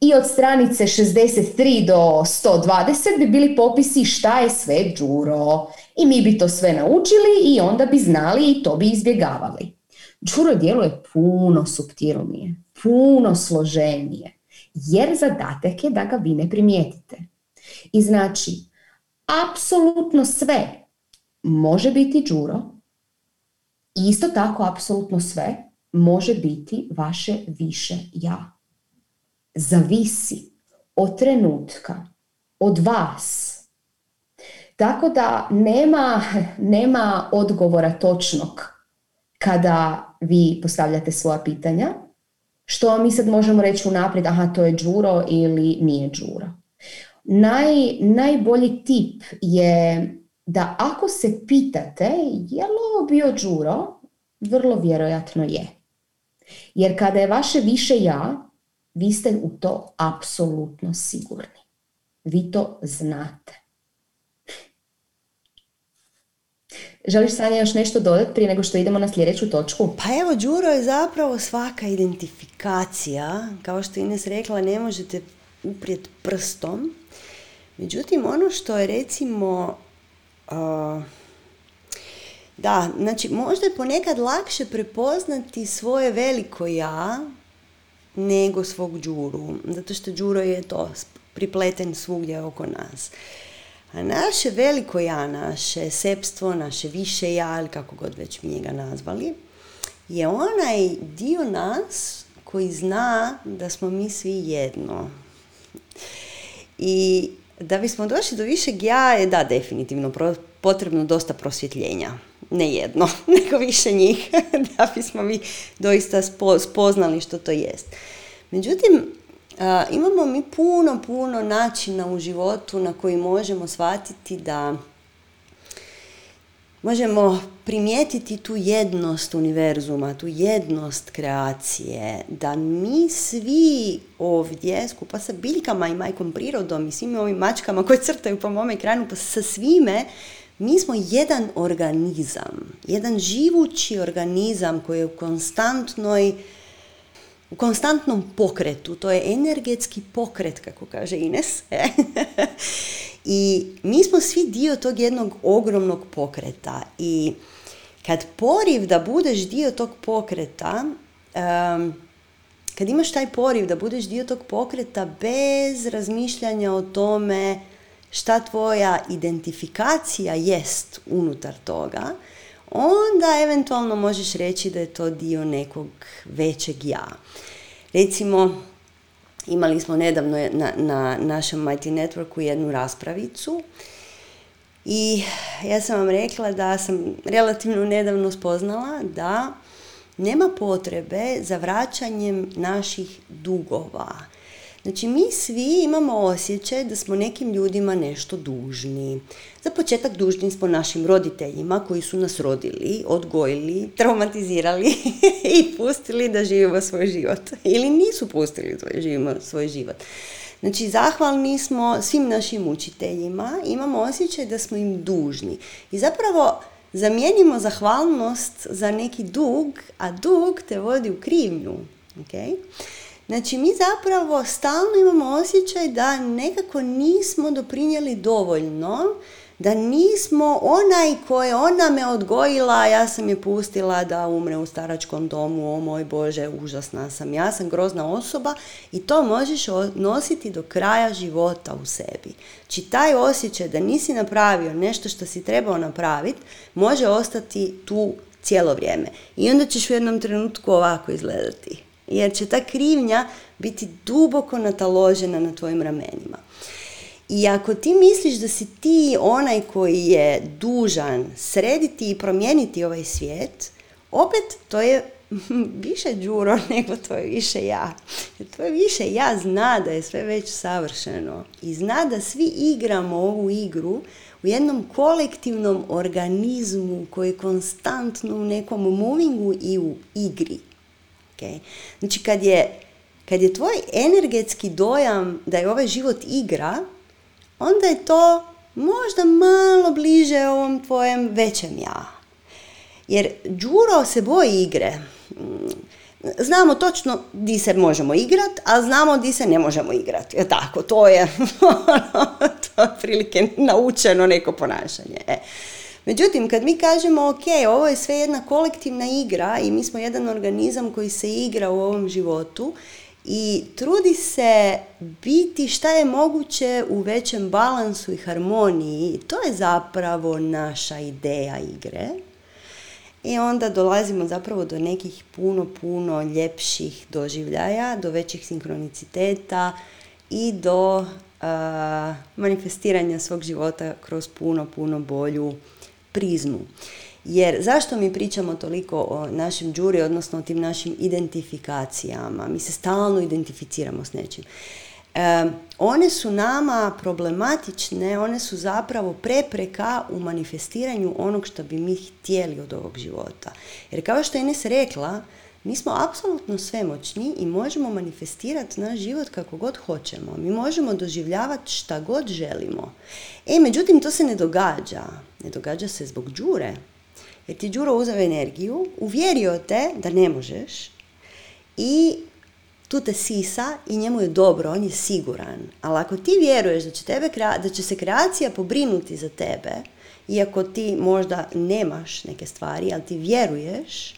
i od stranice 63 do 120 bi bili popisi šta je sve džuro. I mi bi to sve naučili i onda bi znali i to bi izbjegavali. Đuro djeluje puno subtilnije, puno složenije, jer zadatak je da ga vi ne primijetite. I znači, apsolutno sve može biti džuro, Isto tako, apsolutno sve može biti vaše više ja. Zavisi od trenutka, od vas. Tako da nema, nema odgovora točnog kada vi postavljate svoja pitanja. Što mi sad možemo reći unaprijed, aha, to je džuro ili nije džuro. Naj, najbolji tip je da ako se pitate je li ovo bio džuro, vrlo vjerojatno je. Jer kada je vaše više ja, vi ste u to apsolutno sigurni. Vi to znate. Želiš Sanja još nešto dodati prije nego što idemo na sljedeću točku? Pa evo, Đuro je zapravo svaka identifikacija. Kao što Ines rekla, ne možete uprijeti prstom. Međutim, ono što je recimo da, znači možda je ponekad lakše prepoznati svoje veliko ja nego svog džuru, zato što džuro je to pripleten svugdje oko nas. A naše veliko ja, naše sepstvo, naše više ja, ili kako god već mi njega nazvali, je onaj dio nas koji zna da smo mi svi jedno. I da bismo došli do višeg ja je da definitivno potrebno dosta prosvjetljenja. Ne jedno, nego više njih da bismo mi doista spoznali što to jest. Međutim, imamo mi puno, puno načina u životu na koji možemo shvatiti da možemo primijetiti tu jednost univerzuma, tu jednost kreacije, da mi svi ovdje, skupa sa biljkama i majkom prirodom i svim ovim mačkama koje crtaju po mom ekranu, pa sa svime, mi smo jedan organizam, jedan živući organizam koji je u konstantnoj u konstantnom pokretu, to je energetski pokret, kako kaže Ines. I mi smo svi dio tog jednog ogromnog pokreta i kad poriv da budeš dio tog pokreta, kad imaš taj poriv da budeš dio tog pokreta bez razmišljanja o tome šta tvoja identifikacija jest unutar toga, onda eventualno možeš reći da je to dio nekog većeg ja. Recimo, imali smo nedavno na, na našem Mighty Networku jednu raspravicu i ja sam vam rekla da sam relativno nedavno spoznala da nema potrebe za vraćanjem naših dugova. Znači mi svi imamo osjećaj da smo nekim ljudima nešto dužni. Za početak dužni smo našim roditeljima koji su nas rodili, odgojili, traumatizirali i pustili da živimo svoj život. Ili nisu pustili da živimo svoj život. Znači, zahvalni smo svim našim učiteljima, imamo osjećaj da smo im dužni. I zapravo zamijenimo zahvalnost za neki dug, a dug te vodi u krivnju. Okay? Znači, mi zapravo stalno imamo osjećaj da nekako nismo doprinijeli dovoljno, da nismo onaj koje ona me odgojila, ja sam je pustila da umre u staračkom domu, o moj Bože, užasna sam, ja sam grozna osoba i to možeš nositi do kraja života u sebi. Znači taj osjećaj da nisi napravio nešto što si trebao napraviti, može ostati tu cijelo vrijeme. I onda ćeš u jednom trenutku ovako izgledati. Jer će ta krivnja biti duboko nataložena na tvojim ramenima. I ako ti misliš da si ti onaj koji je dužan srediti i promijeniti ovaj svijet, opet to je više đuro nego to je više ja. Jer je više ja zna da je sve već savršeno i zna da svi igramo ovu igru u jednom kolektivnom organizmu koji je konstantno u nekom movingu i u igri. Okay? Znači kad je, kad je tvoj energetski dojam da je ovaj život igra, onda je to možda malo bliže ovom tvojem većem ja. Jer Đuro se boji igre. Znamo točno di se možemo igrat, a znamo di se ne možemo igrati. Tako, to je, to je prilike naučeno neko ponašanje. E. Međutim, kad mi kažemo, ok, ovo je sve jedna kolektivna igra i mi smo jedan organizam koji se igra u ovom životu i trudi se biti šta je moguće u većem balansu i harmoniji. To je zapravo naša ideja igre. I onda dolazimo zapravo do nekih puno, puno ljepših doživljaja, do većih sinkroniciteta i do manifestiranja svog života kroz puno, puno bolju prizmu. Jer zašto mi pričamo toliko o našem džuri, odnosno o tim našim identifikacijama? Mi se stalno identificiramo s nečim. E, one su nama problematične, one su zapravo prepreka u manifestiranju onog što bi mi htjeli od ovog života. Jer kao što je Ines rekla, mi smo apsolutno svemoćni i možemo manifestirati naš život kako god hoćemo. Mi možemo doživljavati šta god želimo. E, međutim, to se ne događa. Ne događa se zbog džure. Jer ti Đuro uzeo energiju, uvjerio te da ne možeš i tu te sisa i njemu je dobro, on je siguran. Ali ako ti vjeruješ da će, tebe, da će se kreacija pobrinuti za tebe, iako ti možda nemaš neke stvari, ali ti vjeruješ,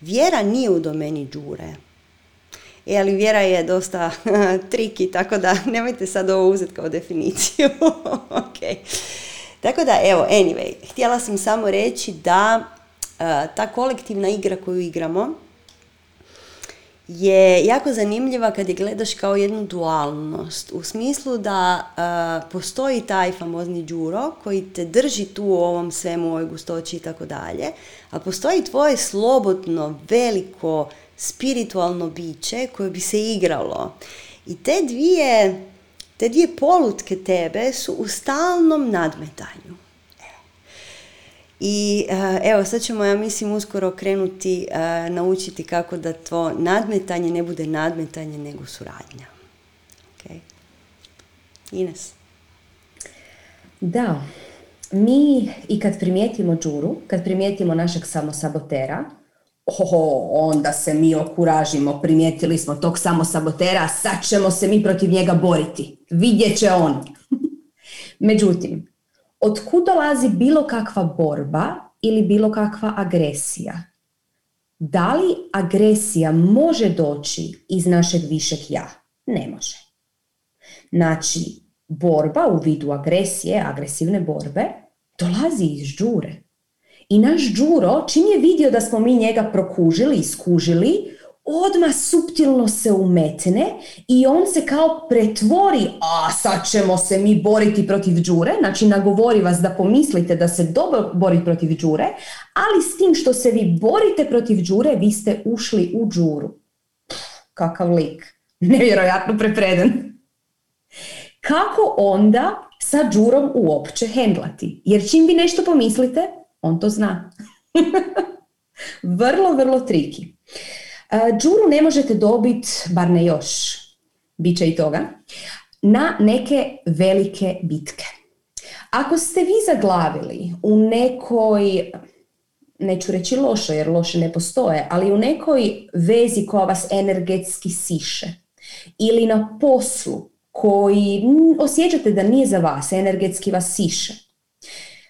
vjera nije u domeni džure. E, ali vjera je dosta triki, tako da nemojte sad ovo uzeti kao definiciju. ok. Tako da, evo, anyway, htjela sam samo reći da e, ta kolektivna igra koju igramo je jako zanimljiva kad je gledaš kao jednu dualnost. U smislu da e, postoji taj famozni džuro koji te drži tu u ovom svemu, ovoj gustoći i tako dalje, a postoji tvoje slobodno, veliko, spiritualno biće koje bi se igralo. I te dvije te dvije polutke tebe su u stalnom nadmetanju. I eh, evo, sad ćemo, ja mislim, uskoro krenuti uh, naučiti kako da to nadmetanje ne bude nadmetanje, nego suradnja. Okay. Ines? Da, mi i kad primijetimo džuru, kad primijetimo našeg samosabotera, oho, onda se mi okuražimo, primijetili smo tog samo sabotera, sad ćemo se mi protiv njega boriti. Vidjet će on. Međutim, od kud dolazi bilo kakva borba ili bilo kakva agresija? Da li agresija može doći iz našeg višeg ja? Ne može. Znači, borba u vidu agresije, agresivne borbe, dolazi iz žure. I naš Đuro, čim je vidio da smo mi njega prokužili i skužili, odmah suptilno se umetne i on se kao pretvori, a sad ćemo se mi boriti protiv Đure, znači nagovori vas da pomislite da se dobro bori protiv Đure, ali s tim što se vi borite protiv Đure, vi ste ušli u Đuru. kakav lik, nevjerojatno prepreden. Kako onda sa Đurom uopće hendlati? Jer čim vi nešto pomislite, on to zna. vrlo, vrlo triki. Džuru ne možete dobiti, bar ne još, bit će i toga, na neke velike bitke. Ako ste vi zaglavili u nekoj neću reći loše jer loše ne postoje, ali u nekoj vezi koja vas energetski siše ili na poslu koji osjećate da nije za vas, energetski vas siše.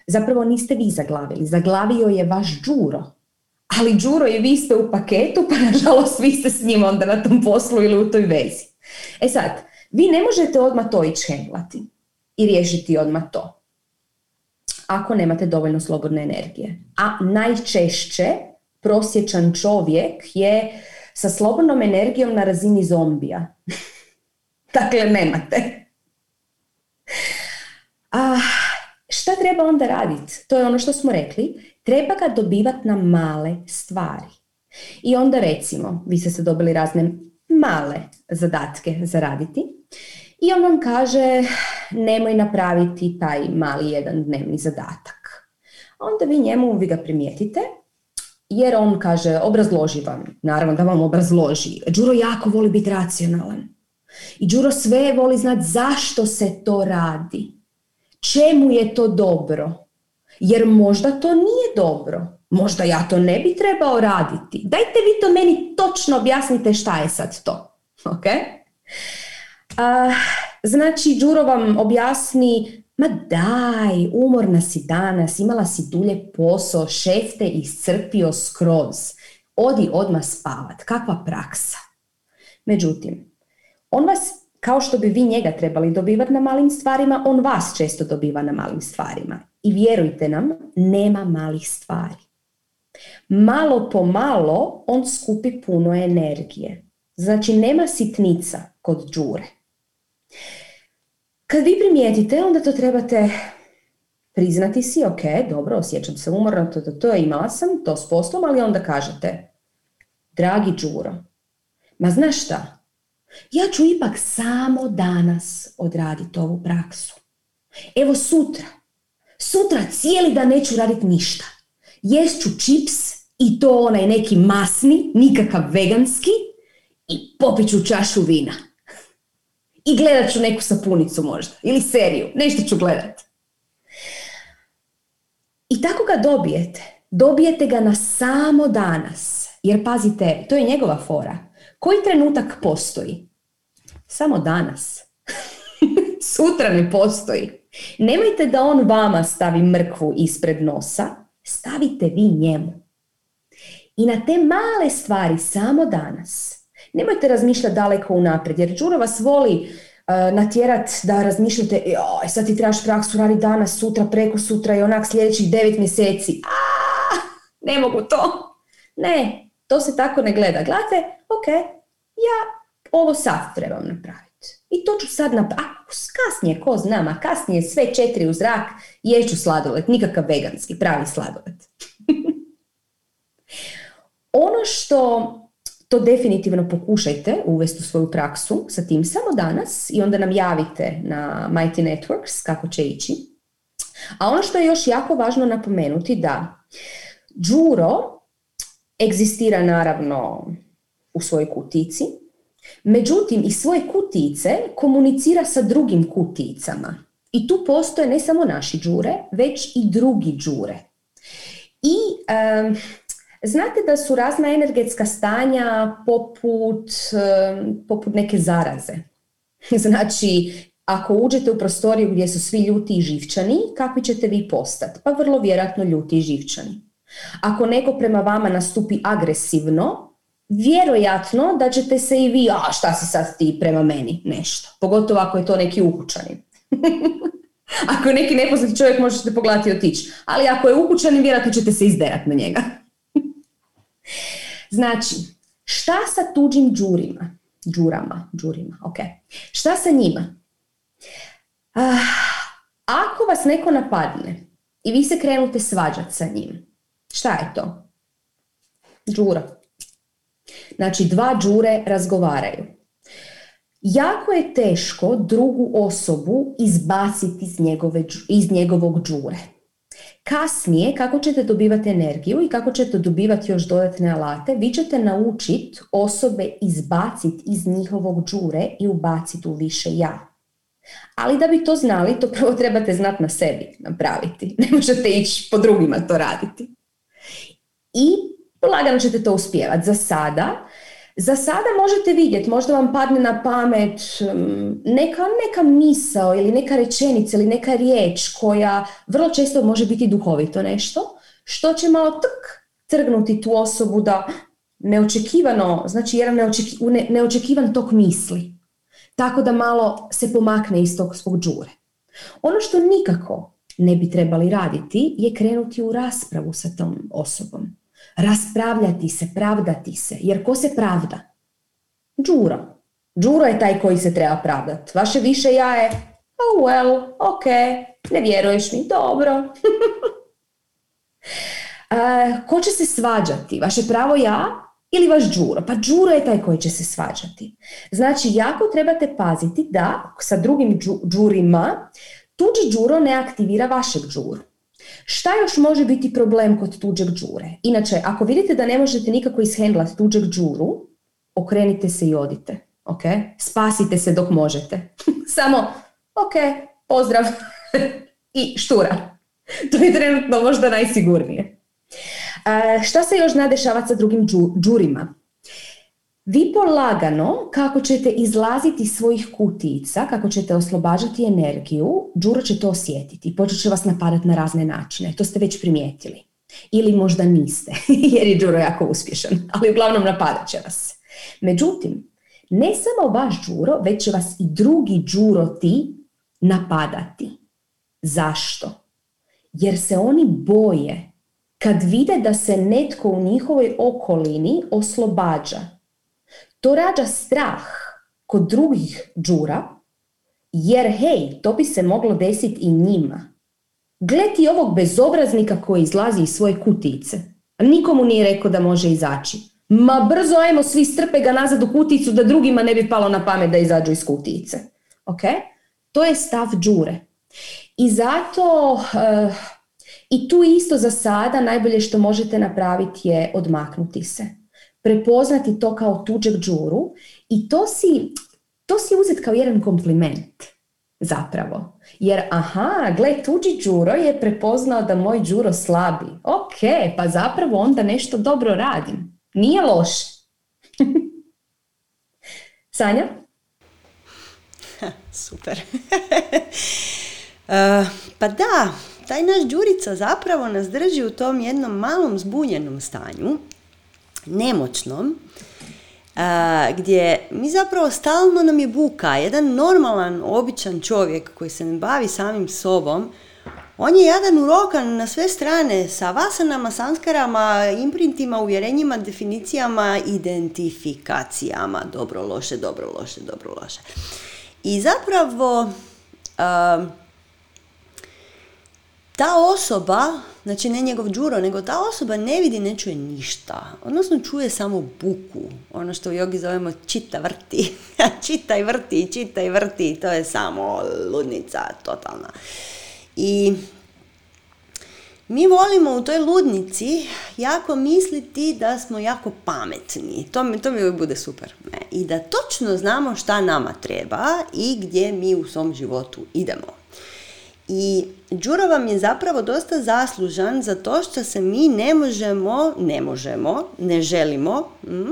Zapravo niste vi zaglavili, zaglavio je vaš džuro. Ali džuro i vi ste u paketu, pa nažalost vi ste s njim onda na tom poslu ili u toj vezi. E sad, vi ne možete odmah to ići hendlati i riješiti odmah to ako nemate dovoljno slobodne energije. A najčešće prosječan čovjek je sa slobodnom energijom na razini zombija. dakle, nemate. A, šta treba onda raditi? To je ono što smo rekli. Treba ga dobivati na male stvari. I onda recimo, vi ste se dobili razne male zadatke za raditi i on vam kaže nemoj napraviti taj mali jedan dnevni zadatak. Onda vi njemu, vi ga primijetite, jer on kaže, obrazloži vam, naravno da vam obrazloži. Đuro jako voli biti racionalan. I Đuro sve voli znati zašto se to radi. Čemu je to dobro? Jer možda to nije dobro. Možda ja to ne bi trebao raditi. Dajte vi to meni točno objasnite šta je sad to. Ok? Uh, znači, Đuro vam objasni, ma daj, umorna si danas, imala si dulje posao, šef te iscrpio skroz. Odi odmah spavat, kakva praksa. Međutim, on vas, kao što bi vi njega trebali dobivati na malim stvarima, on vas često dobiva na malim stvarima. I vjerujte nam, nema malih stvari. Malo po malo on skupi puno energije. Znači, nema sitnica kod džure. Kad vi primijetite, onda to trebate priznati si, ok, dobro, osjećam se umorno, to, to, to, imala sam to s poslom, ali onda kažete, dragi Đuro, ma znaš šta, ja ću ipak samo danas odraditi ovu praksu. Evo sutra, sutra cijeli dan neću raditi ništa. Jest ću čips i to onaj neki masni, nikakav veganski i popit ću čašu vina i gledat ću neku sapunicu možda ili seriju, nešto ću gledat. I tako ga dobijete. Dobijete ga na samo danas. Jer pazite, to je njegova fora. Koji trenutak postoji? Samo danas. Sutra ne postoji. Nemojte da on vama stavi mrkvu ispred nosa, stavite vi njemu. I na te male stvari samo danas Nemojte razmišljati daleko unaprijed, jer Đuro vas voli uh, natjerat da razmišljate, joj, sad ti trebaš praksu raditi danas, sutra, preko sutra i onak sljedećih devet mjeseci. A, ne mogu to. Ne, to se tako ne gleda. Gledajte, ok, ja ovo sad trebam napraviti. I to ću sad napraviti. Kasnije, ko znam, a kasnije sve četiri u zrak, jeću sladoled, nikakav veganski, pravi sladoled. ono što to definitivno pokušajte uvesti u svoju praksu sa tim samo danas i onda nam javite na Mighty Networks kako će ići. A ono što je još jako važno napomenuti da Đuro egzistira naravno u svojoj kutici, međutim iz svoje kutice komunicira sa drugim kuticama. I tu postoje ne samo naši džure, već i drugi džure. I Znate da su razna energetska stanja poput, poput neke zaraze. Znači, ako uđete u prostoriju gdje su svi ljuti i živčani, kakvi ćete vi postati? Pa vrlo vjerojatno ljuti i živčani. Ako neko prema vama nastupi agresivno, vjerojatno da ćete se i vi, a šta si sad ti prema meni, nešto. Pogotovo ako je to neki ukućanin. ako je neki nepoznati čovjek možete pogledati i otići. Ali ako je ukućanin, vjerojatno ćete se izderati na njega. Znači, šta sa tuđim džurima? Džurama, džurima, ok. Šta sa njima? Ah, ako vas neko napadne i vi se krenute svađati sa njim, šta je to? Džura. Znači, dva džure razgovaraju. Jako je teško drugu osobu izbaciti iz, njegove, iz njegovog džure. Kasnije, kako ćete dobivati energiju i kako ćete dobivati još dodatne alate, vi ćete naučiti osobe izbaciti iz njihovog džure i ubaciti u više ja. Ali da bi to znali, to prvo trebate znati na sebi napraviti. Ne možete ići po drugima to raditi. I lagano ćete to uspjevati. Za sada, za sada možete vidjeti, možda vam padne na pamet mm, neka, neka misao ili neka rečenica ili neka riječ koja vrlo često može biti duhovito nešto, što će malo tk trgnuti tu osobu da neočekivano, znači jedan neočeki, neočekivan tok misli. Tako da malo se pomakne iz tog svog džure. Ono što nikako ne bi trebali raditi je krenuti u raspravu sa tom osobom. Raspravljati se, pravdati se. Jer ko se pravda? Džuro. Džuro je taj koji se treba pravdati. Vaše više ja je, oh well, ok, ne vjeruješ mi, dobro. ko će se svađati? Vaše pravo ja ili vaš džuro? Pa džuro je taj koji će se svađati. Znači, jako trebate paziti da sa drugim džurima tuđi džuro ne aktivira vašeg džuru. Šta još može biti problem kod tuđeg džure? Inače, ako vidite da ne možete nikako ishendlati tuđeg džuru, okrenite se i odite. Ok? Spasite se dok možete. Samo, ok, pozdrav i štura. To je trenutno možda najsigurnije. E, šta se još zna dešavati sa drugim džurima? Vi polagano, kako ćete izlaziti iz svojih kutica, kako ćete oslobađati energiju, džuro će to osjetiti. Počet će vas napadati na razne načine. To ste već primijetili. Ili možda niste, jer je džuro jako uspješan. Ali uglavnom napadat će vas. Međutim, ne samo vaš džuro, već će vas i drugi džuro ti napadati. Zašto? Jer se oni boje kad vide da se netko u njihovoj okolini oslobađa. To rađa strah kod drugih džura, jer hej, to bi se moglo desiti i njima. Gledi ovog bezobraznika koji izlazi iz svoje kutice. Nikomu nije rekao da može izaći. Ma brzo ajmo svi strpe ga nazad u kuticu da drugima ne bi palo na pamet da izađu iz kutice. Ok? To je stav džure. I zato eh, i tu isto za sada najbolje što možete napraviti je odmaknuti se. Prepoznati to kao tuđeg džuru i to si, to si uzeti kao jedan kompliment zapravo. Jer aha, gle, tuđi džuro je prepoznao da moj džuro slabi. Ok, pa zapravo onda nešto dobro radim. Nije loše. Sanja? Super. uh, pa da, taj naš Đurica zapravo nas drži u tom jednom malom zbunjenom stanju, nemoćnom, gdje mi zapravo stalno nam je buka. Jedan normalan, običan čovjek koji se ne bavi samim sobom, on je jadan urokan na sve strane sa vasanama, sanskarama, imprintima, uvjerenjima, definicijama, identifikacijama. Dobro, loše, dobro, loše, dobro, loše. I zapravo ta osoba, znači ne njegov džuro, nego ta osoba ne vidi, ne čuje ništa. Odnosno čuje samo buku. Ono što u jogi zovemo čita vrti. čitaj vrti, čitaj vrti. To je samo ludnica totalna. I mi volimo u toj ludnici jako misliti da smo jako pametni. To mi, to mi uvijek bude super. I da točno znamo šta nama treba i gdje mi u svom životu idemo. I Đuro vam je zapravo dosta zaslužan za to što se mi ne možemo, ne možemo, ne želimo mm,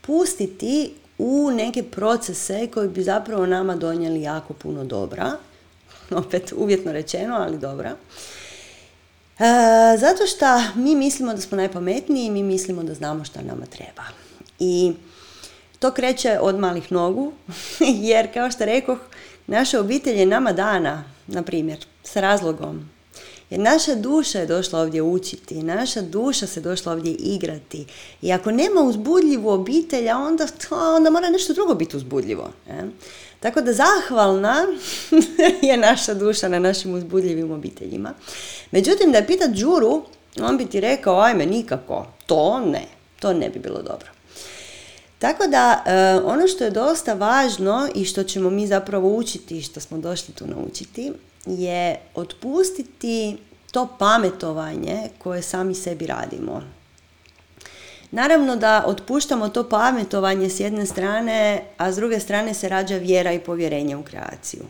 pustiti u neke procese koji bi zapravo nama donijeli jako puno dobra. Opet uvjetno rečeno, ali dobra. E, zato što mi mislimo da smo najpametniji i mi mislimo da znamo što nama treba. I to kreće od malih nogu, jer kao što rekoh, naša obitelj je nama dana na primjer, s razlogom. Jer naša duša je došla ovdje učiti, naša duša se došla ovdje igrati. I ako nema uzbudljivu obitelj, onda, onda mora nešto drugo biti uzbudljivo. Je? Tako da zahvalna je naša duša na našim uzbudljivim obiteljima. Međutim, da je pitat Đuru, on bi ti rekao, ajme, nikako, to ne, to ne bi bilo dobro. Tako da, e, ono što je dosta važno i što ćemo mi zapravo učiti i što smo došli tu naučiti, je otpustiti to pametovanje koje sami sebi radimo. Naravno da otpuštamo to pametovanje s jedne strane, a s druge strane se rađa vjera i povjerenje u kreaciju.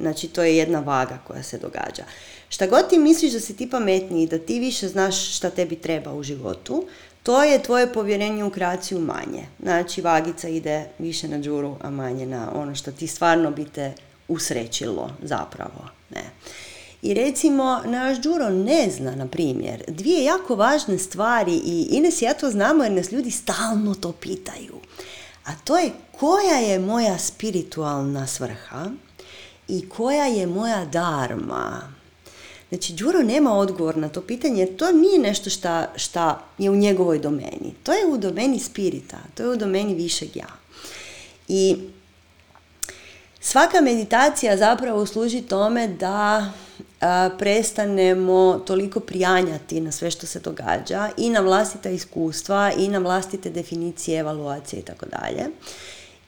Znači to je jedna vaga koja se događa. Šta god ti misliš da si ti pametniji, da ti više znaš šta tebi treba u životu, to je tvoje povjerenje u kreaciju manje. Znači, vagica ide više na džuru, a manje na ono što ti stvarno bi te usrećilo zapravo. Ne. I recimo, naš Đuro ne zna, na primjer, dvije jako važne stvari i Ines i ja to znamo jer nas ljudi stalno to pitaju. A to je koja je moja spiritualna svrha i koja je moja darma. Znači, Đuro nema odgovor na to pitanje to nije nešto šta, šta je u njegovoj domeni. To je u domeni spirita, to je u domeni višeg ja. I svaka meditacija zapravo služi tome da prestanemo toliko prijanjati na sve što se događa i na vlastita iskustva i na vlastite definicije, evaluacije i tako dalje.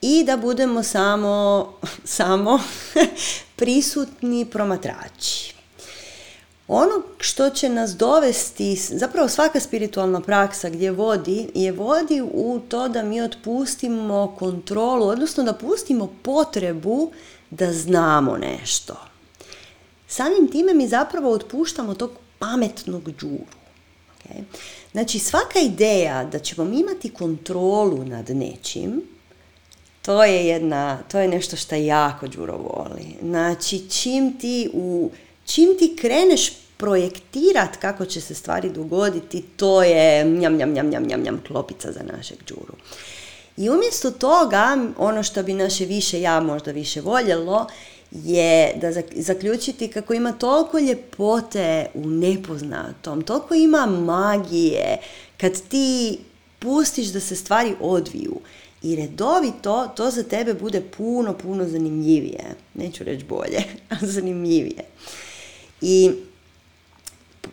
I da budemo samo, samo prisutni promatrači. Ono što će nas dovesti, zapravo svaka spiritualna praksa gdje vodi, je vodi u to da mi otpustimo kontrolu, odnosno da pustimo potrebu da znamo nešto. Samim time mi zapravo otpuštamo tog pametnog džuru. Okay? Znači svaka ideja da ćemo imati kontrolu nad nečim, to je jedna, to je nešto što jako džuro voli. Znači čim ti u čim ti kreneš projektirat kako će se stvari dogoditi, to je njam, njam, njam, njam, njam, njam klopica za našeg džuru. I umjesto toga, ono što bi naše više ja možda više voljelo, je da zaključiti kako ima toliko ljepote u nepoznatom, toliko ima magije kad ti pustiš da se stvari odviju i redovito to za tebe bude puno, puno zanimljivije. Neću reći bolje, ali zanimljivije. I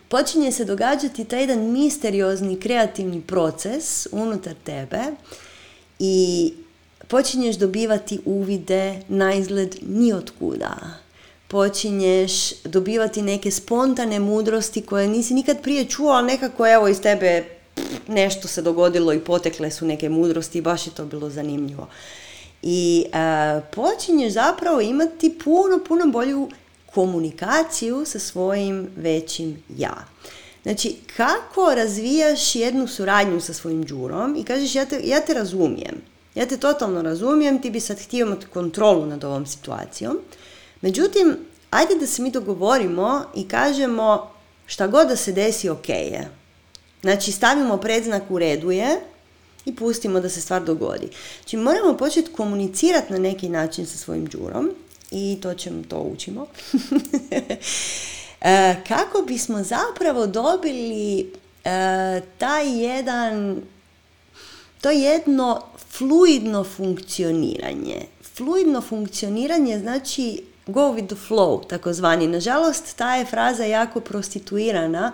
počinje se događati taj jedan misteriozni kreativni proces unutar tebe i počinješ dobivati uvide na izgled ni kuda. Počinješ dobivati neke spontane mudrosti koje nisi nikad prije čuo, ali nekako evo iz tebe nešto se dogodilo i potekle su neke mudrosti i baš je to bilo zanimljivo. I uh, počinješ zapravo imati puno, puno bolju komunikaciju sa svojim većim ja. Znači, kako razvijaš jednu suradnju sa svojim džurom i kažeš ja te, ja te razumijem, ja te totalno razumijem, ti bi sad htio imati kontrolu nad ovom situacijom. Međutim, ajde da se mi dogovorimo i kažemo šta god da se desi ok je. Znači, stavimo predznak u redu je i pustimo da se stvar dogodi. Znači, moramo početi komunicirati na neki način sa svojim džurom i to ćemo, to učimo. E, kako bismo zapravo dobili e, taj jedan, to jedno fluidno funkcioniranje. Fluidno funkcioniranje znači go with the flow, takozvani. Nažalost, ta je fraza jako prostituirana,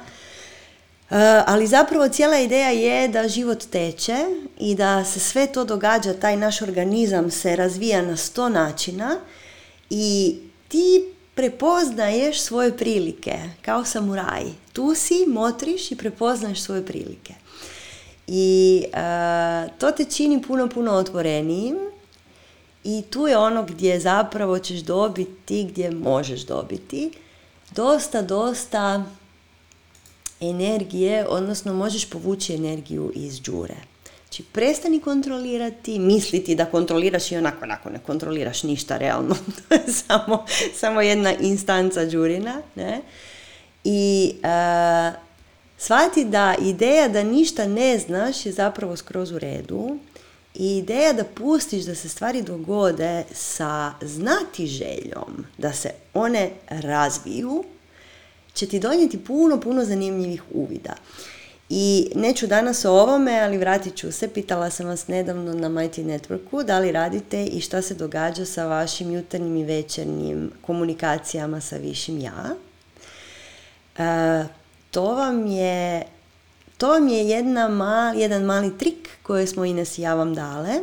e, ali zapravo cijela ideja je da život teče i da se sve to događa, taj naš organizam se razvija na sto načina i ti prepoznaješ svoje prilike kao samuraj. Tu si, motriš i prepoznaješ svoje prilike. I uh, to te čini puno, puno otvorenijim i tu je ono gdje zapravo ćeš dobiti, gdje možeš dobiti dosta, dosta energije, odnosno možeš povući energiju iz džure. Znači, prestani kontrolirati, misliti da kontroliraš i onako, onako ne kontroliraš ništa realno. to je samo, samo jedna instanca džurina. Ne? I uh, shvati da ideja da ništa ne znaš je zapravo skroz u redu. I ideja da pustiš da se stvari dogode sa znati željom, da se one razviju, će ti donijeti puno, puno zanimljivih uvida. I neću danas o ovome, ali vratit ću se. Pitala sam vas nedavno na Mighty Networku da li radite i šta se događa sa vašim jutarnjim i večernjim komunikacijama sa višim ja. E, to vam je to vam je jedna mal, jedan mali trik koji smo i ja vam dale.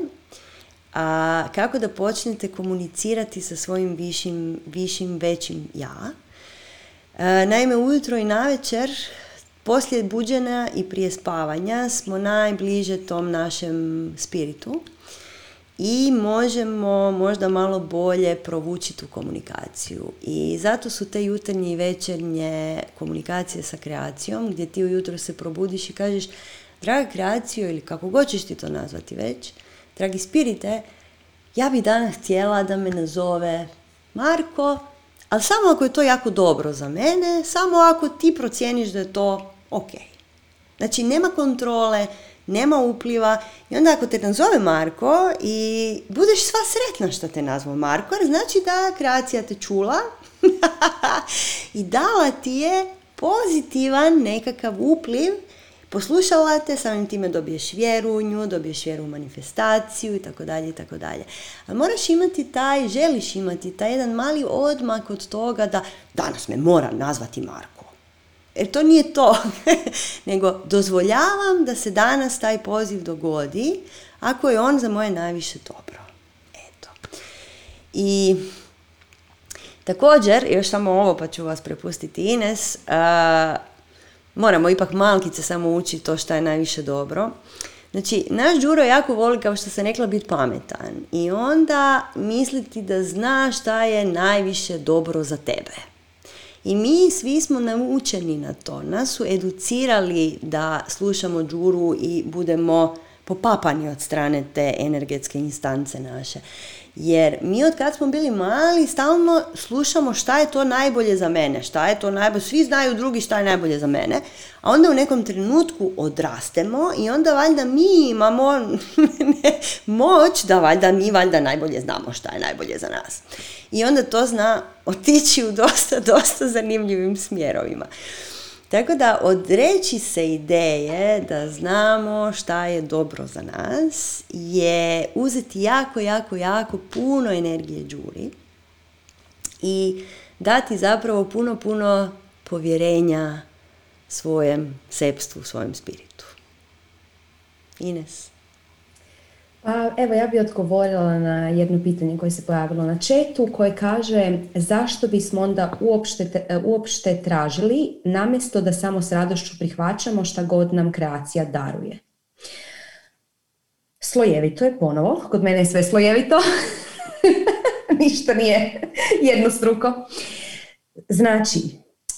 A, kako da počnete komunicirati sa svojim višim, višim većim ja. E, naime, ujutro i navečer poslije buđenja i prije spavanja smo najbliže tom našem spiritu i možemo možda malo bolje provući tu komunikaciju. I zato su te jutarnje i večernje komunikacije sa kreacijom, gdje ti ujutro se probudiš i kažeš, draga kreacijo, ili kako god ćeš ti to nazvati već, dragi spirite, ja bi danas htjela da me nazove Marko, ali samo ako je to jako dobro za mene, samo ako ti procijeniš da je to ok. Znači, nema kontrole, nema upliva i onda ako te nazove Marko i budeš sva sretna što te nazvao Marko, jer znači da kreacija te čula i dala ti je pozitivan nekakav upliv, poslušala te, samim time dobiješ vjeru u nju, dobiješ vjeru u manifestaciju i tako dalje i tako dalje. Ali moraš imati taj, želiš imati taj jedan mali odmak od toga da danas me mora nazvati Marko jer to nije to, nego dozvoljavam da se danas taj poziv dogodi ako je on za moje najviše dobro. Eto. I također, još samo ovo pa ću vas prepustiti Ines, moramo ipak malkice samo učiti to što je najviše dobro. Znači, naš Đuro jako voli, kao što sam rekla, biti pametan. I onda misliti da zna šta je najviše dobro za tebe. I mi svi smo naučeni na to. Nas su educirali da slušamo džuru i budemo popapani od strane te energetske instance naše. Jer mi od kad smo bili mali stalno slušamo šta je to najbolje za mene, šta je to najbolje, svi znaju drugi šta je najbolje za mene, a onda u nekom trenutku odrastemo i onda valjda mi imamo moć da valjda mi valjda najbolje znamo šta je najbolje za nas. I onda to zna otići u dosta, dosta zanimljivim smjerovima. Tako da odreći se ideje da znamo šta je dobro za nas je uzeti jako, jako, jako puno energije džuri i dati zapravo puno, puno povjerenja svojem sepstvu, svojem spiritu. Ines. Pa evo ja bih odgovorila na jedno pitanje koje se pojavilo na četu koje kaže zašto bismo onda uopšte, uopšte tražili namjesto da samo s radošću prihvaćamo šta god nam kreacija daruje. Slojevito je ponovo, kod mene je sve slojevito, ništa nije jednostruko. Znači,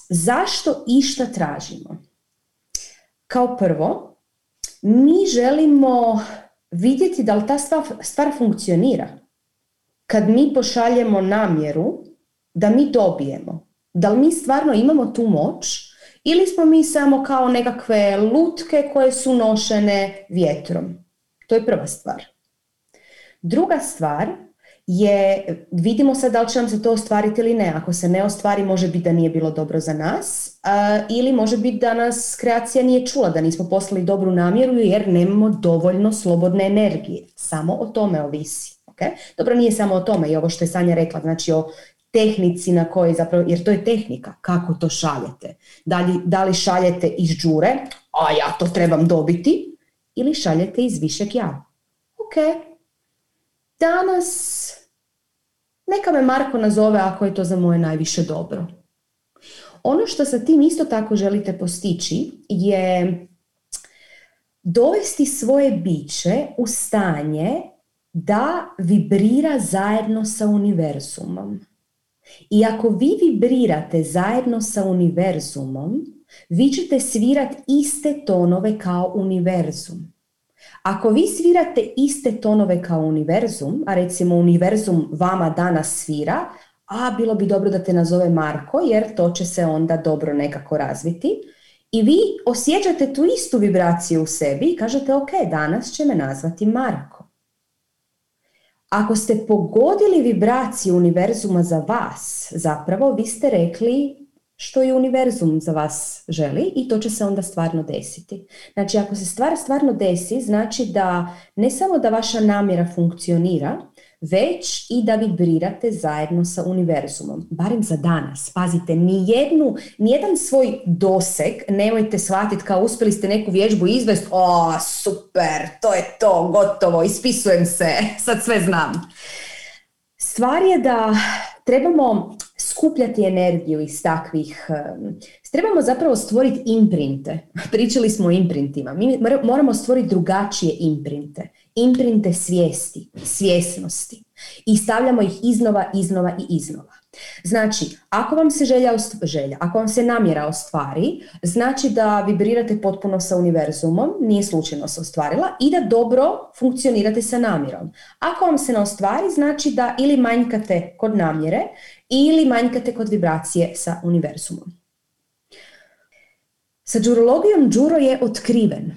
zašto išta tražimo? Kao prvo, mi želimo vidjeti da li ta stvar, funkcionira. Kad mi pošaljemo namjeru da mi dobijemo, da li mi stvarno imamo tu moć ili smo mi samo kao nekakve lutke koje su nošene vjetrom. To je prva stvar. Druga stvar je, vidimo sad da li će nam se to ostvariti ili ne. Ako se ne ostvari, može biti da nije bilo dobro za nas ili može biti da nas kreacija nije čula, da nismo poslali dobru namjeru jer nemamo dovoljno slobodne energije. Samo o tome ovisi. Okay? Dobro, nije samo o tome i ovo što je Sanja rekla, znači o tehnici na kojoj zapravo, jer to je tehnika, kako to šaljete. Da li, da li šaljete iz džure, a ja to trebam dobiti, ili šaljete iz višeg ja. Ok, danas neka me Marko nazove ako je to za moje najviše dobro. Ono što sa tim isto tako želite postići je dovesti svoje biće u stanje da vibrira zajedno sa univerzumom. I ako vi vibrirate zajedno sa univerzumom, vi ćete svirati iste tonove kao univerzum. Ako vi svirate iste tonove kao univerzum, a recimo univerzum vama danas svira, a bilo bi dobro da te nazove Marko jer to će se onda dobro nekako razviti. I vi osjećate tu istu vibraciju u sebi i kažete ok, danas će me nazvati Marko. Ako ste pogodili vibraciju univerzuma za vas, zapravo vi ste rekli što je univerzum za vas želi i to će se onda stvarno desiti. Znači ako se stvar stvarno desi, znači da ne samo da vaša namjera funkcionira, već i da vibrirate zajedno sa univerzumom. Barem za danas. Pazite, nijednu, nijedan svoj doseg nemojte shvatiti kao uspjeli ste neku vježbu izvest, o super, to je to, gotovo, ispisujem se, sad sve znam. Stvar je da trebamo skupljati energiju iz takvih, trebamo zapravo stvoriti imprinte. Pričali smo o imprintima. Mi moramo stvoriti drugačije imprinte. imprinte svijesti, svjesnosti i stavljamo ih iznova, iznova i iznova. Znači, ako vam se želja, želja, ako vam se namjera ostvari, znači da vibrirate potpuno sa univerzumom, nije slučajno se ostvarila i da dobro funkcionirate sa namjerom. Ako vam se ne ostvari, znači da ili manjkate kod namjere ili manjkate kod vibracije sa univerzumom. Sa džurologijom džuro je otkriven.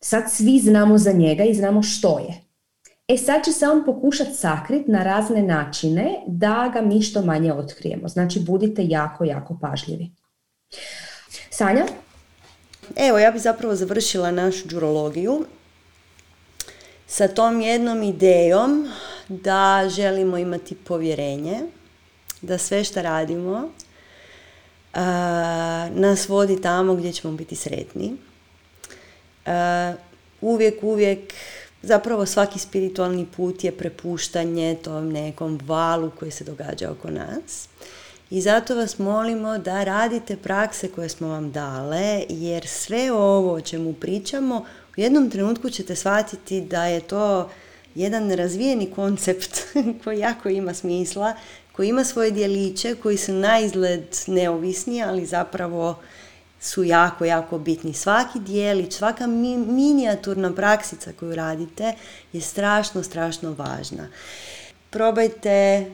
Sad svi znamo za njega i znamo što je. E sad će se on pokušati sakriti na razne načine da ga mi što manje otkrijemo. Znači budite jako, jako pažljivi. Sanja? Evo, ja bi zapravo završila našu džurologiju sa tom jednom idejom da želimo imati povjerenje, da sve što radimo nas vodi tamo gdje ćemo biti sretni. uvijek, uvijek zapravo svaki spiritualni put je prepuštanje tom nekom valu koji se događa oko nas. I zato vas molimo da radite prakse koje smo vam dale, jer sve ovo o čemu pričamo, u jednom trenutku ćete shvatiti da je to jedan razvijeni koncept koji jako ima smisla, koji ima svoje dijeliće, koji su na izgled neovisni, ali zapravo su jako, jako bitni. Svaki dijelić, svaka minijaturna praksica koju radite je strašno, strašno važna. Probajte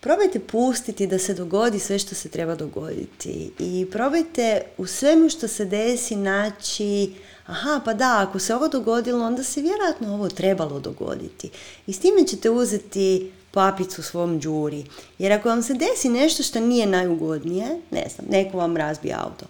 Probajte pustiti da se dogodi sve što se treba dogoditi i probajte u svemu što se desi naći aha pa da, ako se ovo dogodilo onda se vjerojatno ovo trebalo dogoditi i s time ćete uzeti papicu svom džuri. Jer ako vam se desi nešto što nije najugodnije, ne znam, neko vam razbije auto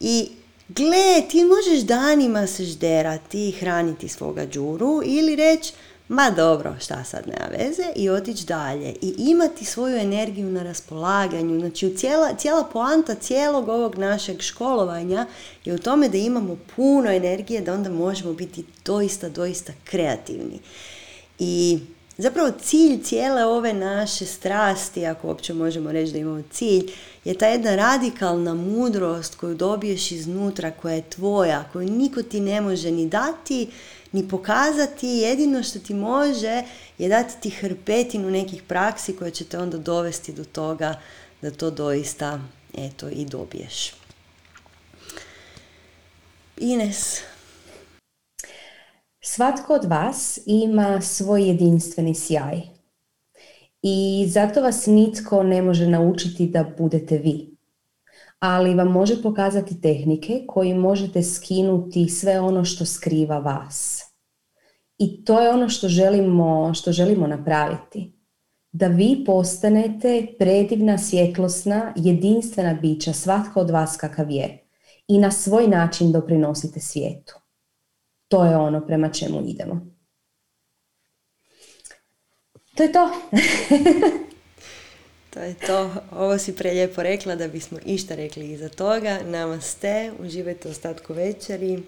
i gle, ti možeš danima se žderati i hraniti svoga džuru ili reći, ma dobro, šta sad nema veze i otići dalje i imati svoju energiju na raspolaganju. Znači, cijela, cijela poanta cijelog ovog našeg školovanja je u tome da imamo puno energije da onda možemo biti doista, doista kreativni. I Zapravo cilj cijele ove naše strasti, ako uopće možemo reći da imamo cilj, je ta jedna radikalna mudrost koju dobiješ iznutra, koja je tvoja, koju niko ti ne može ni dati, ni pokazati. Jedino što ti može je dati ti hrpetinu nekih praksi koje će te onda dovesti do toga da to doista eto, i dobiješ. Ines, Svatko od vas ima svoj jedinstveni sjaj i zato vas nitko ne može naučiti da budete vi. Ali vam može pokazati tehnike koji možete skinuti sve ono što skriva vas. I to je ono što želimo, što želimo napraviti. Da vi postanete predivna, svjetlosna, jedinstvena bića, svatko od vas kakav je. I na svoj način doprinosite svijetu to je ono prema čemu idemo. To je to. to je to. Ovo si prelijepo rekla da bismo išta rekli iza toga. Namaste, uživajte ostatku večeri.